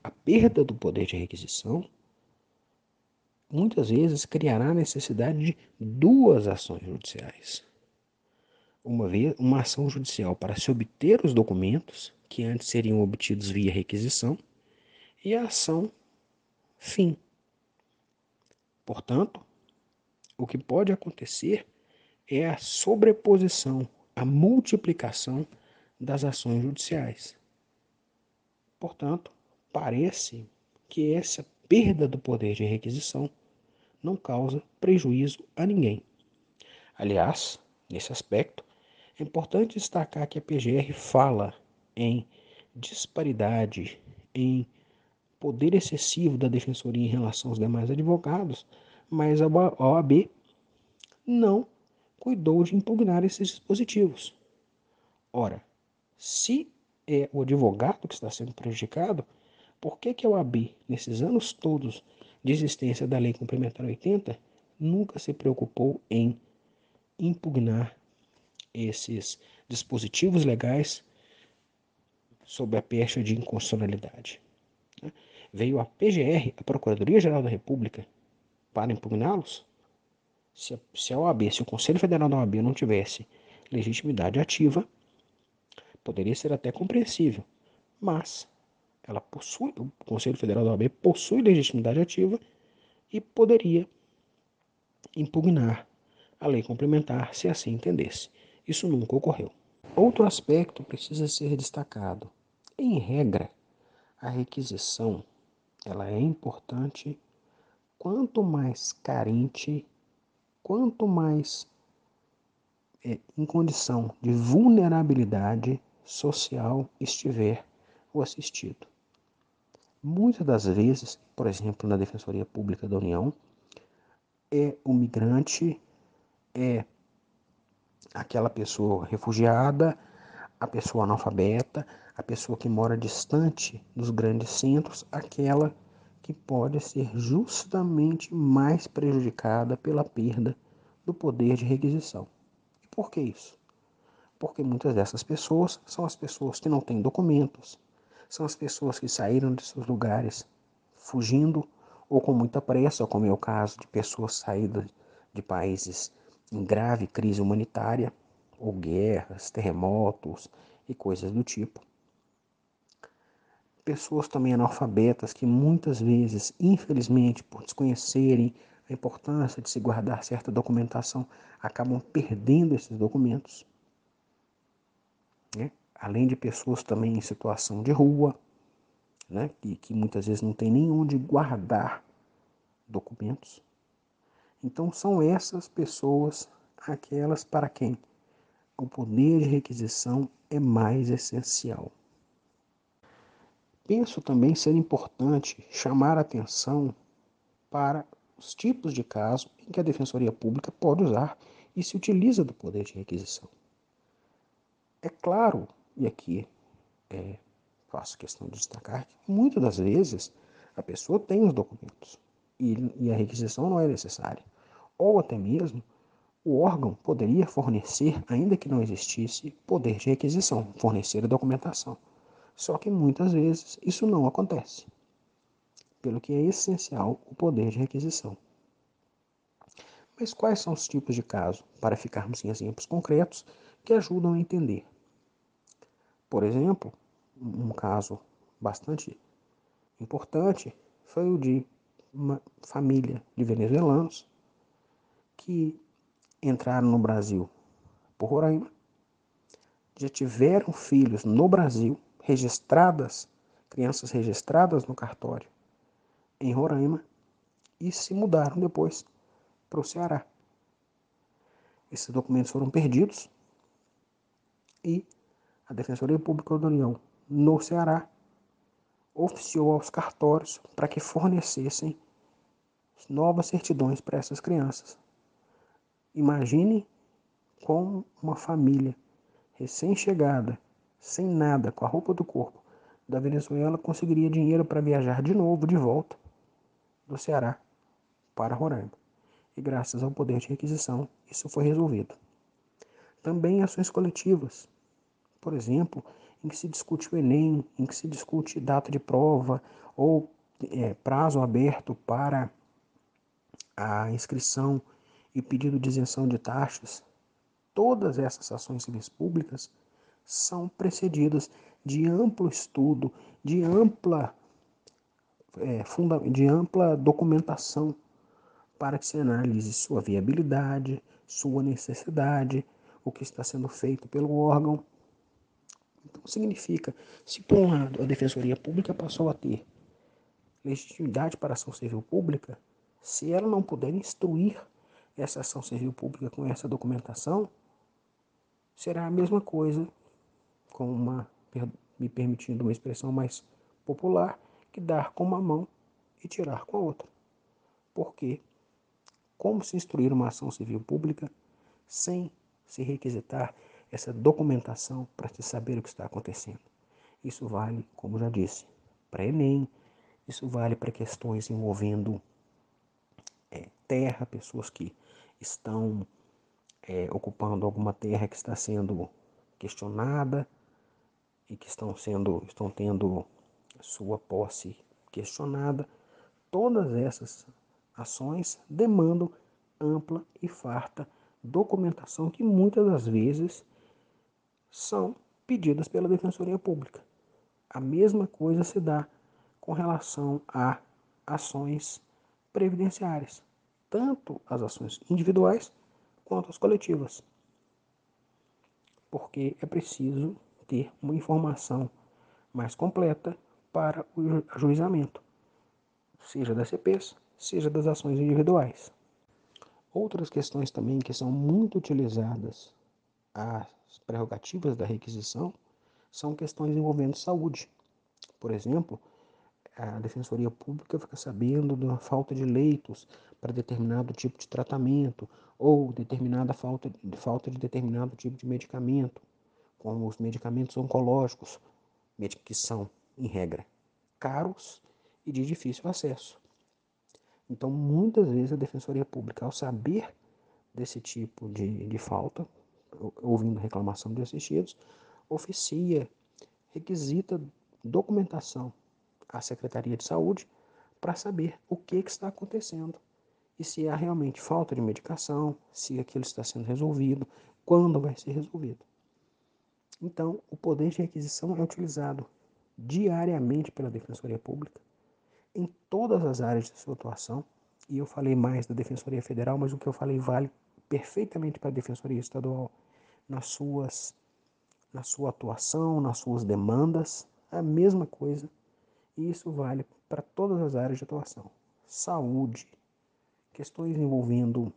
a perda do poder de requisição muitas vezes criará a necessidade de duas ações judiciais. Uma vez, uma ação judicial para se obter os documentos que antes seriam obtidos via requisição e a ação fim. Portanto, o que pode acontecer é a sobreposição, a multiplicação das ações judiciais. Portanto, parece que essa perda do poder de requisição não causa prejuízo a ninguém. Aliás, nesse aspecto, é importante destacar que a PGR fala em disparidade, em poder excessivo da defensoria em relação aos demais advogados, mas a OAB não cuidou de impugnar esses dispositivos. Ora, se é o advogado que está sendo prejudicado, por que, que a OAB, nesses anos todos de existência da Lei Complementar 80, nunca se preocupou em impugnar esses dispositivos legais sob a pecha de inconstitucionalidade? veio a PGR, a Procuradoria-Geral da República, para impugná-los? Se, se a OAB, se o Conselho Federal da OAB não tivesse legitimidade ativa, poderia ser até compreensível, mas ela possui, o Conselho Federal da OAB possui legitimidade ativa e poderia impugnar a lei complementar se assim entendesse. Isso nunca ocorreu. Outro aspecto precisa ser destacado. Em regra, a requisição ela é importante quanto mais carente, quanto mais é, em condição de vulnerabilidade social estiver o assistido. Muitas das vezes, por exemplo, na Defensoria Pública da União, é o migrante, é aquela pessoa refugiada, a pessoa analfabeta, a pessoa que mora distante dos grandes centros, aquela que pode ser justamente mais prejudicada pela perda do poder de requisição. E por que isso? Porque muitas dessas pessoas são as pessoas que não têm documentos, são as pessoas que saíram de seus lugares fugindo ou com muita pressa, como é o caso de pessoas saídas de países em grave crise humanitária, ou guerras, terremotos e coisas do tipo. Pessoas também analfabetas que muitas vezes, infelizmente, por desconhecerem a importância de se guardar certa documentação, acabam perdendo esses documentos. Né? Além de pessoas também em situação de rua, né? que, que muitas vezes não tem nem onde guardar documentos. Então são essas pessoas aquelas para quem o poder de requisição é mais essencial. Penso também ser importante chamar atenção para os tipos de caso em que a Defensoria Pública pode usar e se utiliza do poder de requisição. É claro, e aqui é, faço questão de destacar, que muitas das vezes a pessoa tem os documentos e, e a requisição não é necessária. Ou até mesmo o órgão poderia fornecer, ainda que não existisse poder de requisição, fornecer a documentação. Só que muitas vezes isso não acontece, pelo que é essencial o poder de requisição. Mas quais são os tipos de caso, para ficarmos em exemplos concretos que ajudam a entender? Por exemplo, um caso bastante importante foi o de uma família de venezuelanos que entraram no Brasil por Roraima, já tiveram filhos no Brasil, registradas, crianças registradas no cartório em Roraima, e se mudaram depois para o Ceará. Esses documentos foram perdidos e a Defensoria Pública da União no Ceará oficiou aos cartórios para que fornecessem novas certidões para essas crianças. Imagine como uma família recém-chegada, sem nada, com a roupa do corpo da Venezuela, conseguiria dinheiro para viajar de novo, de volta, do Ceará para Roraima. E graças ao poder de requisição, isso foi resolvido. Também ações coletivas, por exemplo, em que se discute o Enem, em que se discute data de prova ou é, prazo aberto para a inscrição e pedido de isenção de taxas, todas essas ações civis públicas são precedidas de amplo estudo, de ampla, é, funda de ampla documentação para que se analise sua viabilidade, sua necessidade, o que está sendo feito pelo órgão. Então, significa, se por um lado a Defensoria Pública passou a ter legitimidade para a ação civil pública, se ela não puder instruir essa ação civil pública com essa documentação, será a mesma coisa, com uma, me permitindo uma expressão mais popular, que dar com uma mão e tirar com a outra. Porque como se instruir uma ação civil pública sem se requisitar essa documentação para se saber o que está acontecendo? Isso vale, como já disse, para Enem, isso vale para questões envolvendo é, terra, pessoas que estão é, ocupando alguma terra que está sendo questionada e que estão sendo estão tendo sua posse questionada. Todas essas ações demandam ampla e farta documentação que muitas das vezes são pedidas pela Defensoria Pública. A mesma coisa se dá com relação a ações previdenciárias tanto as ações individuais quanto as coletivas. Porque é preciso ter uma informação mais completa para o ajuizamento. seja das CPs, seja das ações individuais. Outras questões também que são muito utilizadas as prerrogativas da requisição são questões envolvendo saúde. Por exemplo, a Defensoria Pública fica sabendo da falta de leitos para determinado tipo de tratamento ou determinada falta falta de determinado tipo de medicamento, como os medicamentos oncológicos, que são, em regra, caros e de difícil acesso. Então, muitas vezes a Defensoria Pública, ao saber desse tipo de, de falta, ouvindo reclamação de assistidos, oficia, requisita documentação à Secretaria de Saúde para saber o que, que está acontecendo e se há realmente falta de medicação, se aquilo está sendo resolvido, quando vai ser resolvido. Então, o poder de requisição é utilizado diariamente pela Defensoria Pública em todas as áreas de sua atuação. E eu falei mais da Defensoria Federal, mas o que eu falei vale perfeitamente para a Defensoria Estadual nas suas na sua atuação, nas suas demandas, a mesma coisa. E isso vale para todas as áreas de atuação. Saúde, questões envolvendo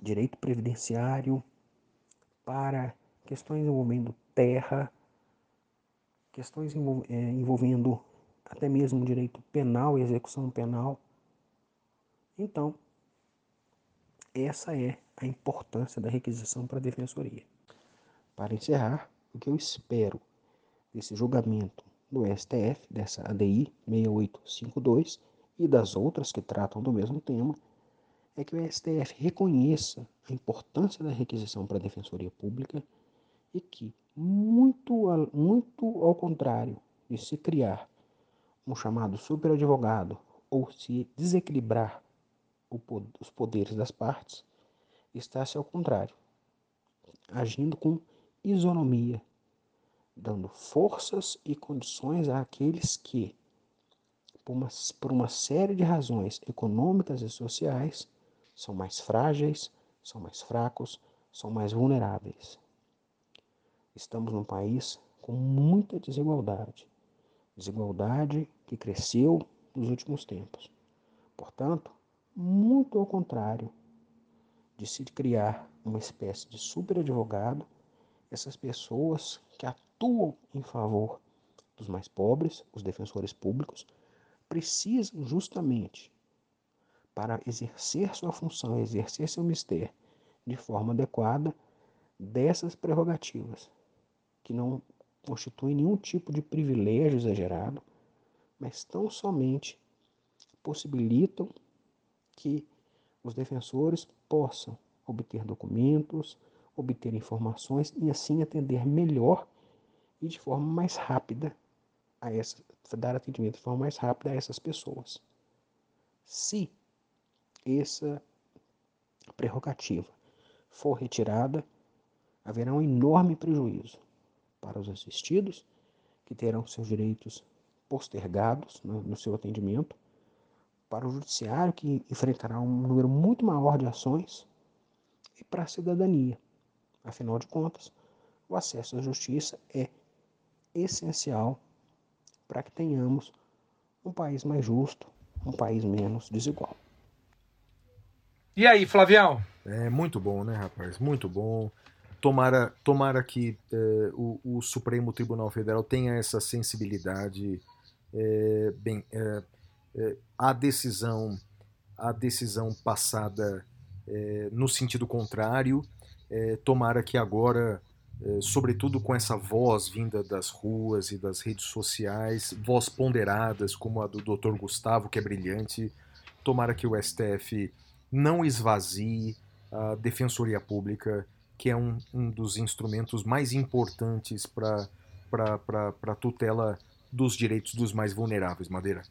direito previdenciário, para questões envolvendo terra, questões eh, envolvendo até mesmo direito penal e execução penal. Então, essa é a importância da requisição para a defensoria. Para encerrar, o que eu espero desse julgamento do STF, dessa ADI 6852 e das outras que tratam do mesmo tema, é que o STF reconheça a importância da requisição para a defensoria pública e que, muito, muito ao contrário de se criar um chamado superadvogado ou se desequilibrar os poderes das partes, está-se ao contrário, agindo com isonomia, dando forças e condições àqueles que, por uma, por uma série de razões econômicas e sociais, são mais frágeis, são mais fracos, são mais vulneráveis. Estamos num país com muita desigualdade, desigualdade que cresceu nos últimos tempos. Portanto, muito ao contrário de se criar uma espécie de superadvogado, essas pessoas que atuam em favor dos mais pobres, os defensores públicos, precisam justamente para exercer sua função, exercer seu mistério de forma adequada dessas prerrogativas, que não constituem nenhum tipo de privilégio exagerado, mas tão somente possibilitam que os defensores possam obter documentos, obter informações e assim atender melhor e de forma mais rápida a essa, dar atendimento de forma mais rápida a essas pessoas. Se essa prerrogativa for retirada, haverá um enorme prejuízo para os assistidos, que terão seus direitos postergados no, no seu atendimento, para o judiciário, que enfrentará um número muito maior de ações, e para a cidadania. Afinal de contas, o acesso à justiça é essencial para que tenhamos um país mais justo, um país menos desigual. E aí, Flavião? É muito bom, né, rapaz? Muito bom. Tomara, tomara que é, o, o, Supremo Tribunal Federal tenha essa sensibilidade. É, bem, é, a decisão, a decisão passada no sentido contrário. tomara que agora, sobretudo com essa voz vinda das ruas e das redes sociais, voz ponderadas como a do Dr. Gustavo, que é brilhante, tomara que o STF não esvazie a Defensoria Pública, que é um, um dos instrumentos mais importantes para a tutela dos direitos dos mais vulneráveis, Madeira.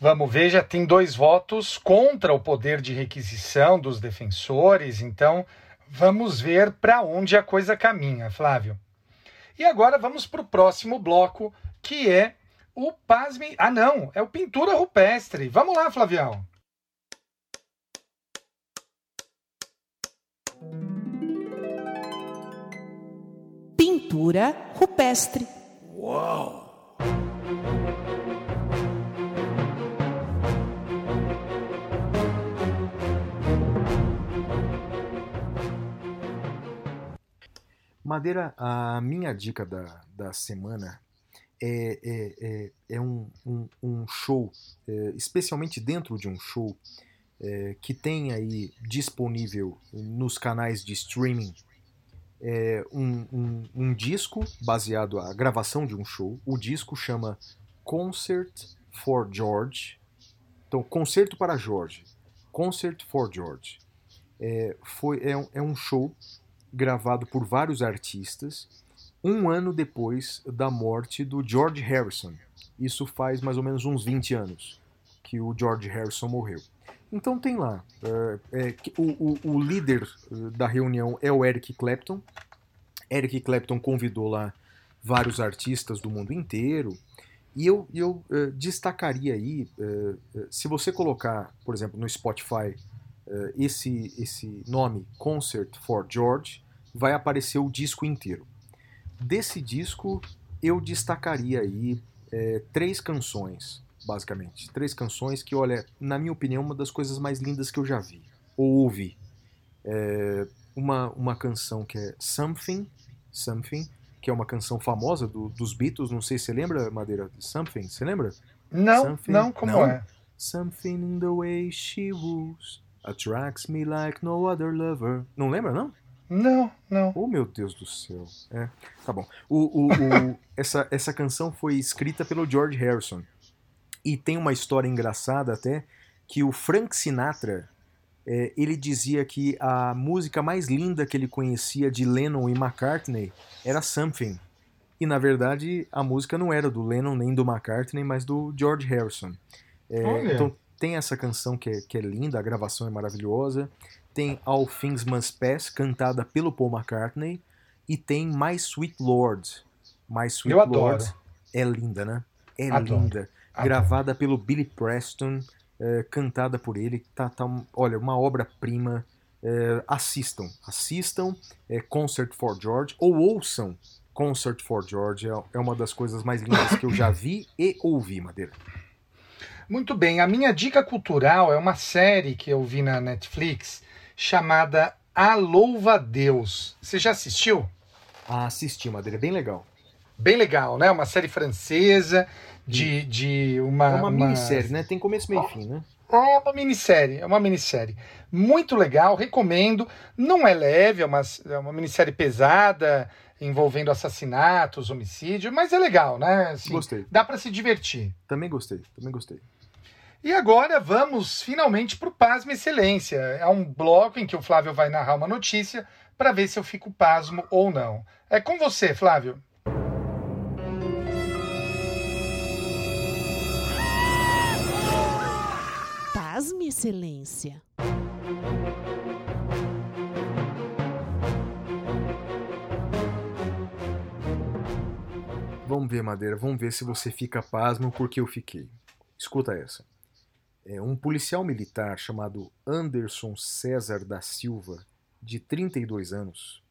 Vamos ver, já tem dois votos contra o poder de requisição dos defensores, então vamos ver para onde a coisa caminha, Flávio. E agora vamos para o próximo bloco, que é o Pasme. Ah, não, é o Pintura Rupestre. Vamos lá, Flavião. pintura rupestre. Uau! Madeira, a minha dica da, da semana é, é, é, é um, um, um, show, é, especialmente dentro de um show, é, que tem aí disponível nos canais de streaming é, um, um, um disco baseado a gravação de um show. O disco chama Concert for George. Então, Concerto para George. Concert for George. É, foi, é, é um show gravado por vários artistas um ano depois da morte do George Harrison. Isso faz mais ou menos uns 20 anos que o George Harrison morreu. Então tem lá. é, é, o, o- o líder eh, da reunião é o Eric Clapton. Eric Clapton convidou lá vários artistas do mundo inteiro. E eu, eu eh, destacaria aí, eh, eh, se você colocar, por exemplo, no Spotify, eh, esse, esse nome, Concert for George, vai aparecer o disco inteiro. Desse disco, eu destacaria aí eh, três canções, basicamente. Três canções que, olha, na minha opinião, uma das coisas mais lindas que eu já vi, ou ouvi. É, uma, uma canção que é Something, Something, que é uma canção famosa do- dos Beatles, não sei se você lembra, Madeira, de Something, você lembra? Não, Something- não, como não? é? Something in the way she woos attracts me like no other lover. Não lembra, não? Não, não. Oh, meu Deus do céu. É, tá bom. O, o- o- (laughs) essa, essa canção foi escrita pelo George Harrison. E tem uma história engraçada até, que o Frank Sinatra, é, ele dizia que a música mais linda que ele conhecia de Lennon e McCartney era Something. E, na verdade, a música não era do Lennon nem do McCartney, mas do George Harrison. É, então, tem essa canção que é, que é linda, a gravação é maravilhosa. Tem All Things Must Pass, cantada pelo Paul McCartney. E tem My Sweet Lord. My Sweet Eu adoro. Lord é linda, né? É Adoro. linda. Gravada pelo Billy Preston, é, cantada por ele. Tá, tá olha, uma obra-prima. É, assistam, assistam é, Concert for George ou ouçam Concert for George. É, é uma das coisas mais lindas que eu já vi e ouvi, Madeira. Muito bem, a minha dica cultural é uma série que eu vi na Netflix chamada A Louva Deus. Você já assistiu? Ah, assisti, Madeira, é bem legal. Bem legal, né? Uma série francesa de, de uma. É uma minissérie, né? Tem começo, meio e fim, né? É uma minissérie, é uma minissérie. Muito legal, recomendo. Não é leve, é uma, é uma minissérie pesada, envolvendo assassinatos, homicídio, mas é legal, né? Assim, Gostei. Dá pra se divertir. Também gostei, também gostei. E agora vamos finalmente para o Pasmo Excelência. É um bloco em que o Flávio vai narrar uma notícia para ver se eu fico pasmo ou não. É com você, Flávio. Pasme, Excelência. Vamos ver, Madeira, vamos ver se você fica pasmo porque eu fiquei. Escuta essa. É, um policial militar chamado Anderson César da Silva, de 32 anos,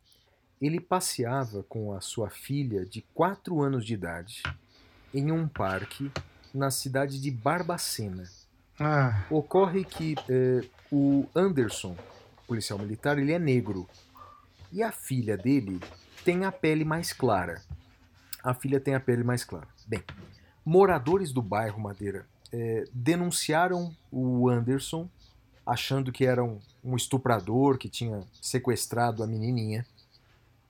ele passeava com a sua filha de 4 anos de idade em um parque na cidade de Barbacena. Ah, Ocorre que é, o Anderson, policial militar, ele é negro. E a filha dele tem a pele mais clara. A filha tem a pele mais clara. Bem, moradores do bairro Madeira é, denunciaram o Anderson, achando que era um, um estuprador que tinha sequestrado a menininha.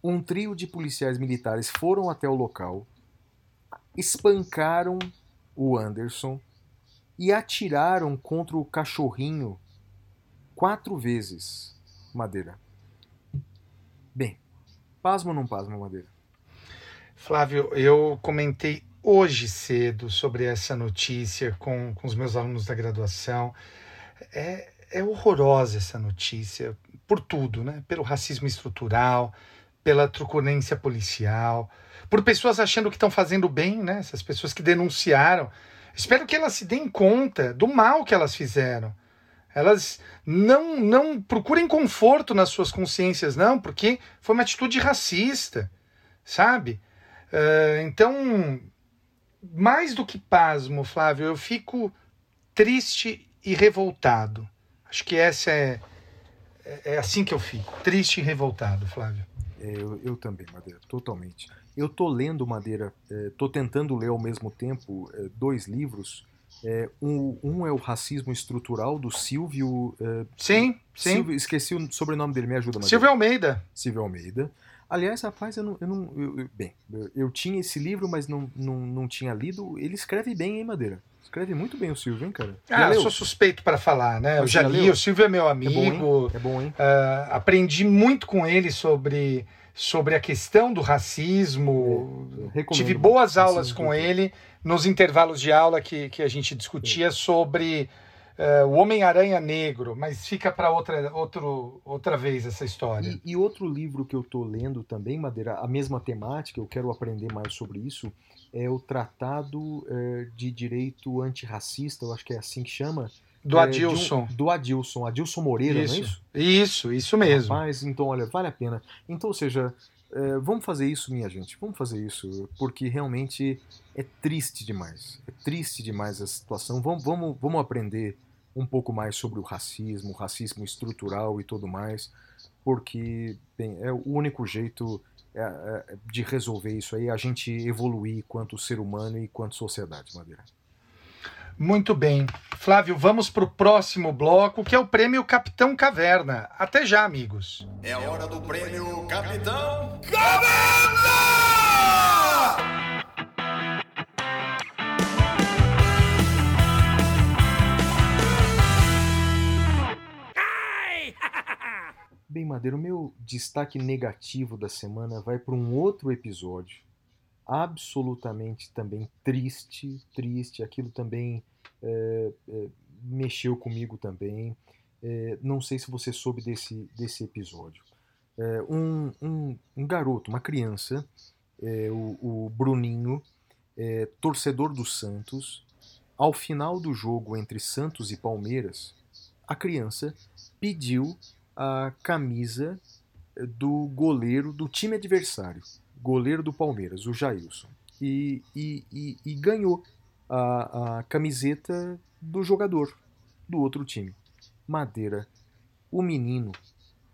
Um trio de policiais militares foram até o local, espancaram o Anderson e atiraram contra o cachorrinho quatro vezes, Madeira. Bem, pasmo ou não pasmo, Madeira? Flávio, eu comentei hoje cedo sobre essa notícia com, com os meus alunos da graduação. É, é horrorosa essa notícia, por tudo, né? Pelo racismo estrutural, pela truculência policial, por pessoas achando que estão fazendo bem, né? Essas pessoas que denunciaram. Espero que elas se deem conta do mal que elas fizeram. Elas não, não procurem conforto nas suas consciências, não, porque foi uma atitude racista, sabe? Eh, então, mais do que pasmo, Flávio, eu fico triste e revoltado. Acho que essa é, é, é assim que eu fico, triste e revoltado, Flávio. É, eu, eu também, Madeira, totalmente. Eu tô lendo, Madeira, é, tô tentando ler ao mesmo tempo é, dois livros. É, um, um é o Racismo Estrutural, do Silvio. é, Sim, sim. Silvio- esqueci o sobrenome dele, me ajuda, Madeira. Silvio Almeida. Silvio Almeida. Aliás, rapaz, eu não. Eu não eu- eu- bem, eu, eu tinha esse livro, mas não, não, não tinha lido. Ele escreve bem, hein, Madeira? Escreve muito bem o Silvio, hein, cara? Já Ah, eu leu? sou suspeito para falar, né? Eu Você já li, leu? o Silvio é meu É bom, amigo. hein? É bom, hein? Ah, aprendi muito com ele sobre, sobre a questão do racismo. É, Tive boas aulas com ele nos intervalos de aula que, que a gente discutia sobre eh, o Homem-Aranha Negro, mas fica para outra, outro, outra vez essa história. E, e outro livro que eu tô lendo também, Madeira, a mesma temática, eu quero aprender mais sobre isso, é o Tratado eh, de Direito Antirracista, eu acho que é assim que chama. Do é, de um- Adilson. do Adilson, Adilson Moreira, não é isso, isso? isso, isso mesmo. Rapaz, então, olha, vale a pena. Então, ou seja, é, vamos fazer isso, minha gente. Vamos fazer isso, porque realmente é triste demais. É triste demais a situação. Vamos, vamos, vamos aprender um pouco mais sobre o racismo, o racismo estrutural e tudo mais, porque bem, é o único jeito é, é, de resolver isso aí, é a gente evoluir quanto ser humano e quanto sociedade, Madeira. Muito bem. Flávio, vamos para o próximo bloco, que é o prêmio Capitão Caverna. Até já, amigos. É a hora do prêmio Capitão Bem, Madeira, o meu destaque negativo da semana vai para um outro episódio. Absolutamente também triste, triste. Aquilo também é, é, mexeu comigo também. É, não sei se você soube desse, desse episódio. É, um, um, um garoto, uma criança, é, o, o Bruninho, é, torcedor do Santos, ao final do jogo entre Santos e Palmeiras, a criança pediu a camisa do goleiro do time adversário, goleiro do Palmeiras, o Jailson. E, e, e, e ganhou a, a camiseta do jogador do outro time. Madeira, o menino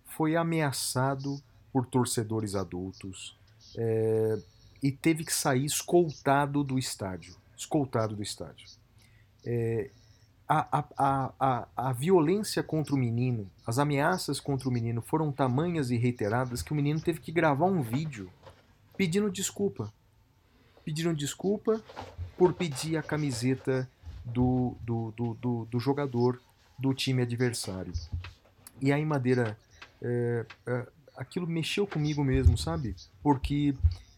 foi ameaçado por torcedores adultos é, e teve que sair escoltado do estádio. Escoltado do estádio. É, a, a, a, a, a violência contra o menino, as ameaças contra o menino foram tamanhas e reiteradas que o menino teve que gravar um vídeo pedindo desculpa. Pedindo desculpa por pedir a camiseta do, do, do, do, do jogador do time adversário. E aí, Madeira, é, é, aquilo mexeu comigo mesmo, sabe? Porque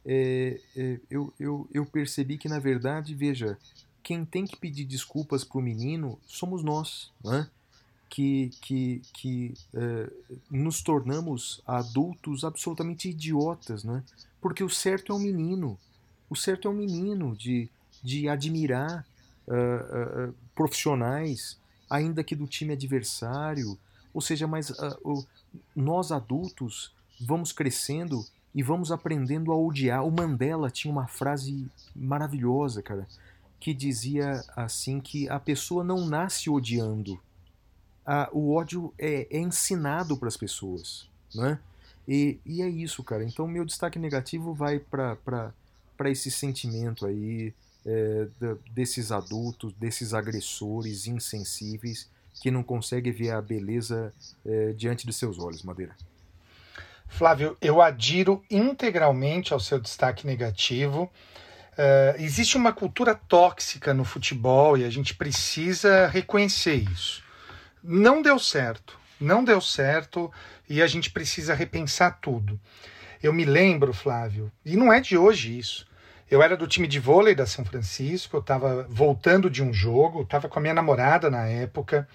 é, é, eu, eu, eu percebi que, na verdade, veja, quem tem que pedir desculpas pro menino somos nós, né? Que, que, que é, nos tornamos adultos absolutamente idiotas, né? Porque o certo é o menino. O certo é o menino de, de admirar ah, ah, profissionais, ainda que do time adversário. Ou seja, mas o- nós adultos vamos crescendo e vamos aprendendo a odiar. O Mandela tinha uma frase maravilhosa, cara que dizia assim que a pessoa não nasce odiando. O ódio é, é ensinado para as pessoas, né? E, e é isso, cara. Então meu destaque negativo vai para esse sentimento aí é, desses adultos, desses agressores insensíveis que não conseguem ver a beleza é, diante de seus olhos, Madeira. Flávio, eu adiro integralmente ao seu destaque negativo. Eh, existe uma cultura tóxica no futebol e a gente precisa reconhecer isso. Não deu certo, não deu certo e a gente precisa repensar tudo. Eu me lembro, Flávio, e não é de hoje isso. Eu era do time de vôlei da São Francisco, eu estava voltando de um jogo, estava com a minha namorada na época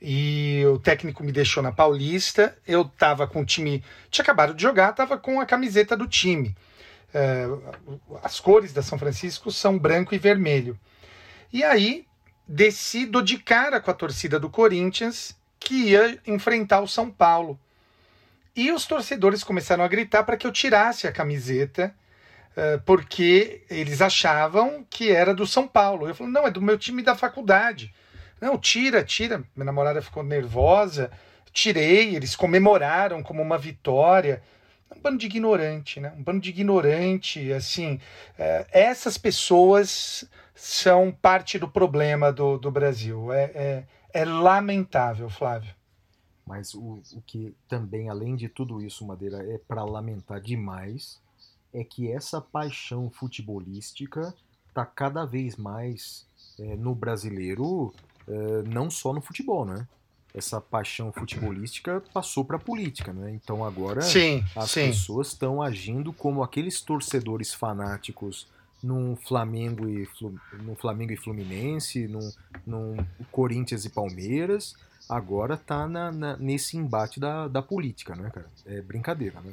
e o técnico me deixou na Paulista. Eu tava com o time, tinha acabado de jogar, tava com a camiseta do time. É, as cores da São Francisco são branco e vermelho. E aí desci dou de cara com a torcida do Corinthians que ia enfrentar o São Paulo. E os torcedores começaram a gritar para que eu tirasse a camiseta, eh, porque eles achavam que era do São Paulo. Eu falei, não, é do meu time da faculdade. Não, tira, tira. Minha namorada ficou nervosa. Tirei, eles comemoraram como uma vitória. um bando de ignorante, né? Um bando de ignorante, assim. é, essas pessoas são parte do problema do, do Brasil. É, é, é lamentável, Flávio. Mas o, o que também, além de tudo isso, Madeira, é para lamentar demais é que essa paixão futebolística tá cada vez mais é, no brasileiro, é, não só no futebol, né? Essa paixão futebolística passou para a política, né? Então agora Sim, as sim. pessoas estão agindo como aqueles torcedores fanáticos num Flamengo e, num Flamengo e Fluminense, num, num Corinthians e Palmeiras, agora tá na, na- nesse embate da, da política, né, cara? É brincadeira, né?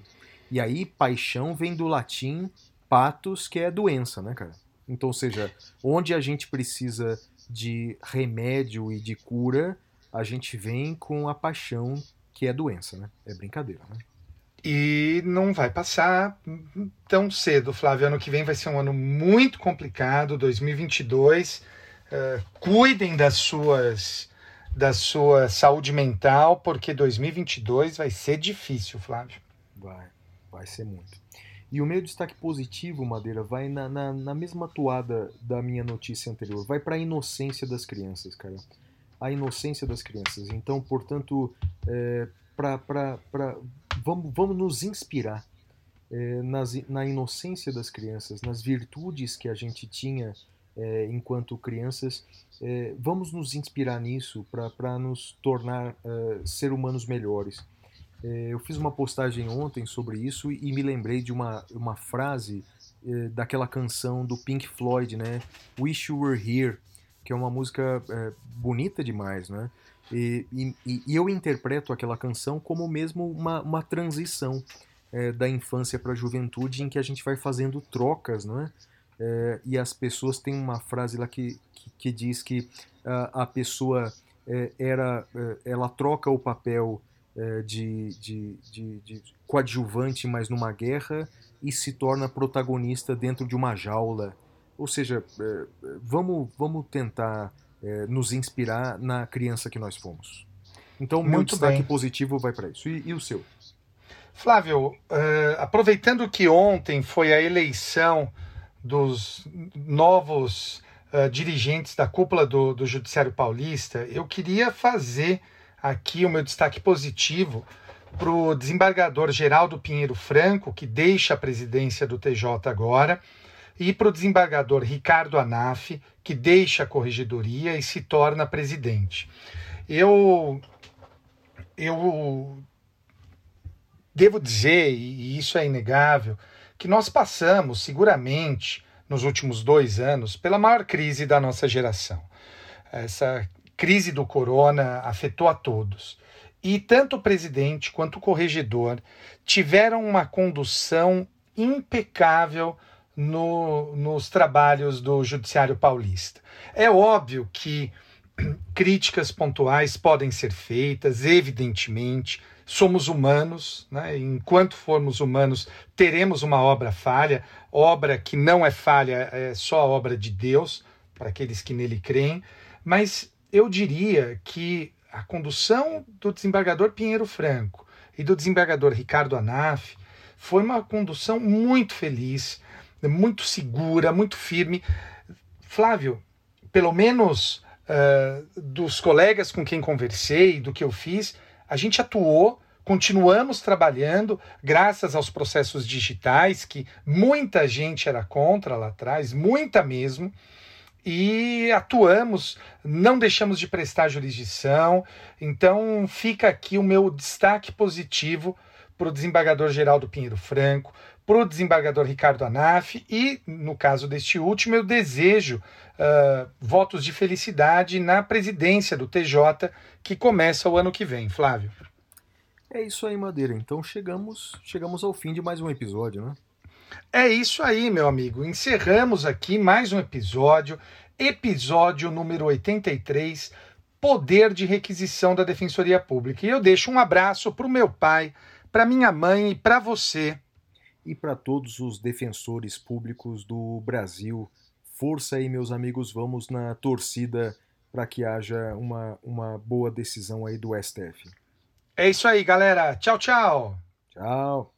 E aí, paixão vem do latim patos, que é doença, né, cara? Então, ou seja, onde a gente precisa de remédio e de cura, a gente vem com a paixão, que é doença, né? É brincadeira, né? E não vai passar tão cedo, Flávio. Ano que vem vai ser um ano muito complicado, 2022. Eh, cuidem das suas da sua saúde mental, porque 2022 vai ser difícil, Flávio. Vai, vai ser muito. E o meu destaque positivo, Madeira, vai na, na, na mesma toada da minha notícia anterior. Vai para a inocência das crianças, cara. A inocência das crianças. Então, portanto, é, pra, pra, pra, vamos, vamos nos inspirar é, nas, na inocência das crianças, nas virtudes que a gente tinha é, enquanto crianças. É, vamos nos inspirar nisso para nos tornar é, ser humanos melhores. É, eu fiz uma postagem ontem sobre isso e me lembrei de uma, uma frase daquela canção do Pink Floyd, né? Wish You Were Here, que é uma música bonita demais, né? E, e, e eu interpreto aquela canção como mesmo uma, uma transição da infância para a juventude em que a gente vai fazendo trocas, né? É, e as pessoas têm uma frase lá que, que, que diz que ah, a pessoa é, era, é, ela troca o papel é, de, de, de, de coadjuvante, mas numa guerra, e se torna protagonista dentro de uma jaula. Ou seja, é, vamos, vamos tentar é, nos inspirar na criança que nós fomos. Então, meu Muito destaque bem. positivo vai para isso. E, e o seu? Flávio, eh, aproveitando que ontem foi a eleição dos novos eh, dirigentes da cúpula do, do Judiciário Paulista, eu queria fazer aqui o meu destaque positivo para o desembargador Geraldo Pinheiro Franco, que deixa a presidência do TJ agora, e para o desembargador Ricardo Anaf, que deixa a corregedoria e se torna presidente. Eu, eu devo dizer, e isso é inegável, que nós passamos, seguramente, nos últimos dois anos, pela maior crise da nossa geração. Essa crise do corona afetou a todos. E tanto o presidente quanto o corregedor tiveram uma condução impecável no- nos trabalhos do Judiciário Paulista. É óbvio que críticas pontuais podem ser feitas, evidentemente. Somos humanos, né? enquanto formos humanos, teremos uma obra falha. Obra que não é falha, é só a obra de Deus, para aqueles que nele creem. Mas eu diria que a condução do desembargador Pinheiro Franco e do desembargador Ricardo Anaf foi uma condução muito feliz, muito segura, muito firme. Flávio, pelo menos ah, dos colegas com quem conversei, do que eu fiz, a gente atuou, continuamos trabalhando, graças aos processos digitais, que muita gente era contra lá atrás, muita mesmo, e atuamos, não deixamos de prestar jurisdição. Então fica aqui o meu destaque positivo para o desembargador Geraldo Pinheiro Franco, para o desembargador Ricardo Anaf e, no caso deste último, eu desejo ah, votos de felicidade na presidência do TJ, que começa o ano que vem, Flávio. É isso aí, Madeira. Então chegamos, chegamos ao fim de mais um episódio, né? É isso aí, meu amigo. Encerramos aqui mais um episódio, episódio número 83, Poder de Requisição da Defensoria Pública. E eu deixo um abraço para o meu pai, para minha mãe e para você. E para todos os defensores públicos do Brasil, força aí, meus amigos, vamos na torcida para que haja uma, uma boa decisão aí do STF. É isso aí, galera. Tchau, tchau. Tchau.